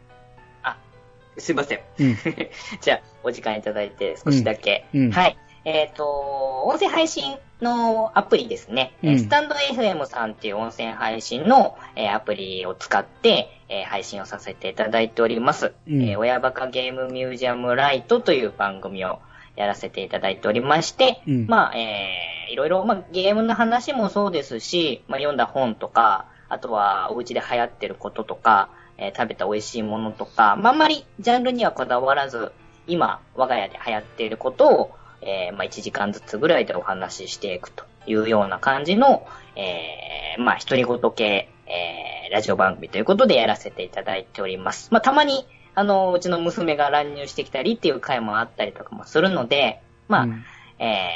すいません。うん。じゃあ、お時間いただいて少しだけ。うんうんはい。えっ、と、音声配信のアプリですね。えーうんスタンド FM さんっていう音声配信の、えーアプリを使って、えー配信をさせていただいております。うんえー親バカゲームミュージアムライトという番組をやらせていただいておりまして、うんまあ、えーいろいろ、まあ、ゲームの話もそうですし、まあ、読んだ本とか、あとはお家で流行ってることとか、えー食べた美味しいものとか、まあ、あんまりジャンルにはこだわらず、今、我が家で流行っていることを、えーまあ、1時間ずつぐらいでお話ししていくというような感じの、えーまあ、独り言系、えーラジオ番組ということでやらせていただいております。まあ、たまに、あの、うちの娘が乱入してきたりっていう回もあったりとかもするので、まあ、うんえ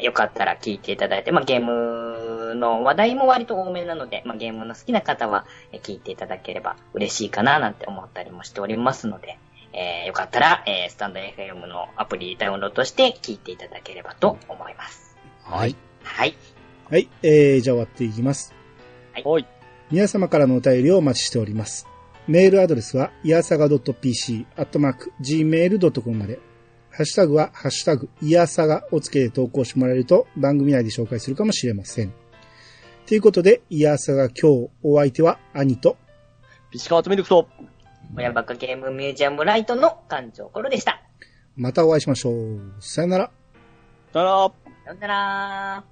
ー、よかったら聞いていただいて、まあ、ゲームの話題も割と多めなので、まあ、ゲームの好きな方はえー聞いていただければ嬉しいかななんて思ったりもしておりますので、えー、よかったら、えー、スタンド FM のアプリダウンロードして聞いていただければと思います。はい。はい。はい。えー、じゃあ終わっていきます。はい。皆様からのお便りをお待ちしております。メールアドレスは、いやさが .pc、アットマーク、gmail.com まで。ハッシュタグは、ハッシュタグ、いやさがをつけて投稿してもらえると、番組内で紹介するかもしれません。ということで、いやさが今日、お相手は、兄と、ピチカートミルクと、親バカゲームミュージアムライトの館長コロでした。またお会いしましょう。さよなら。さよなら。さよなら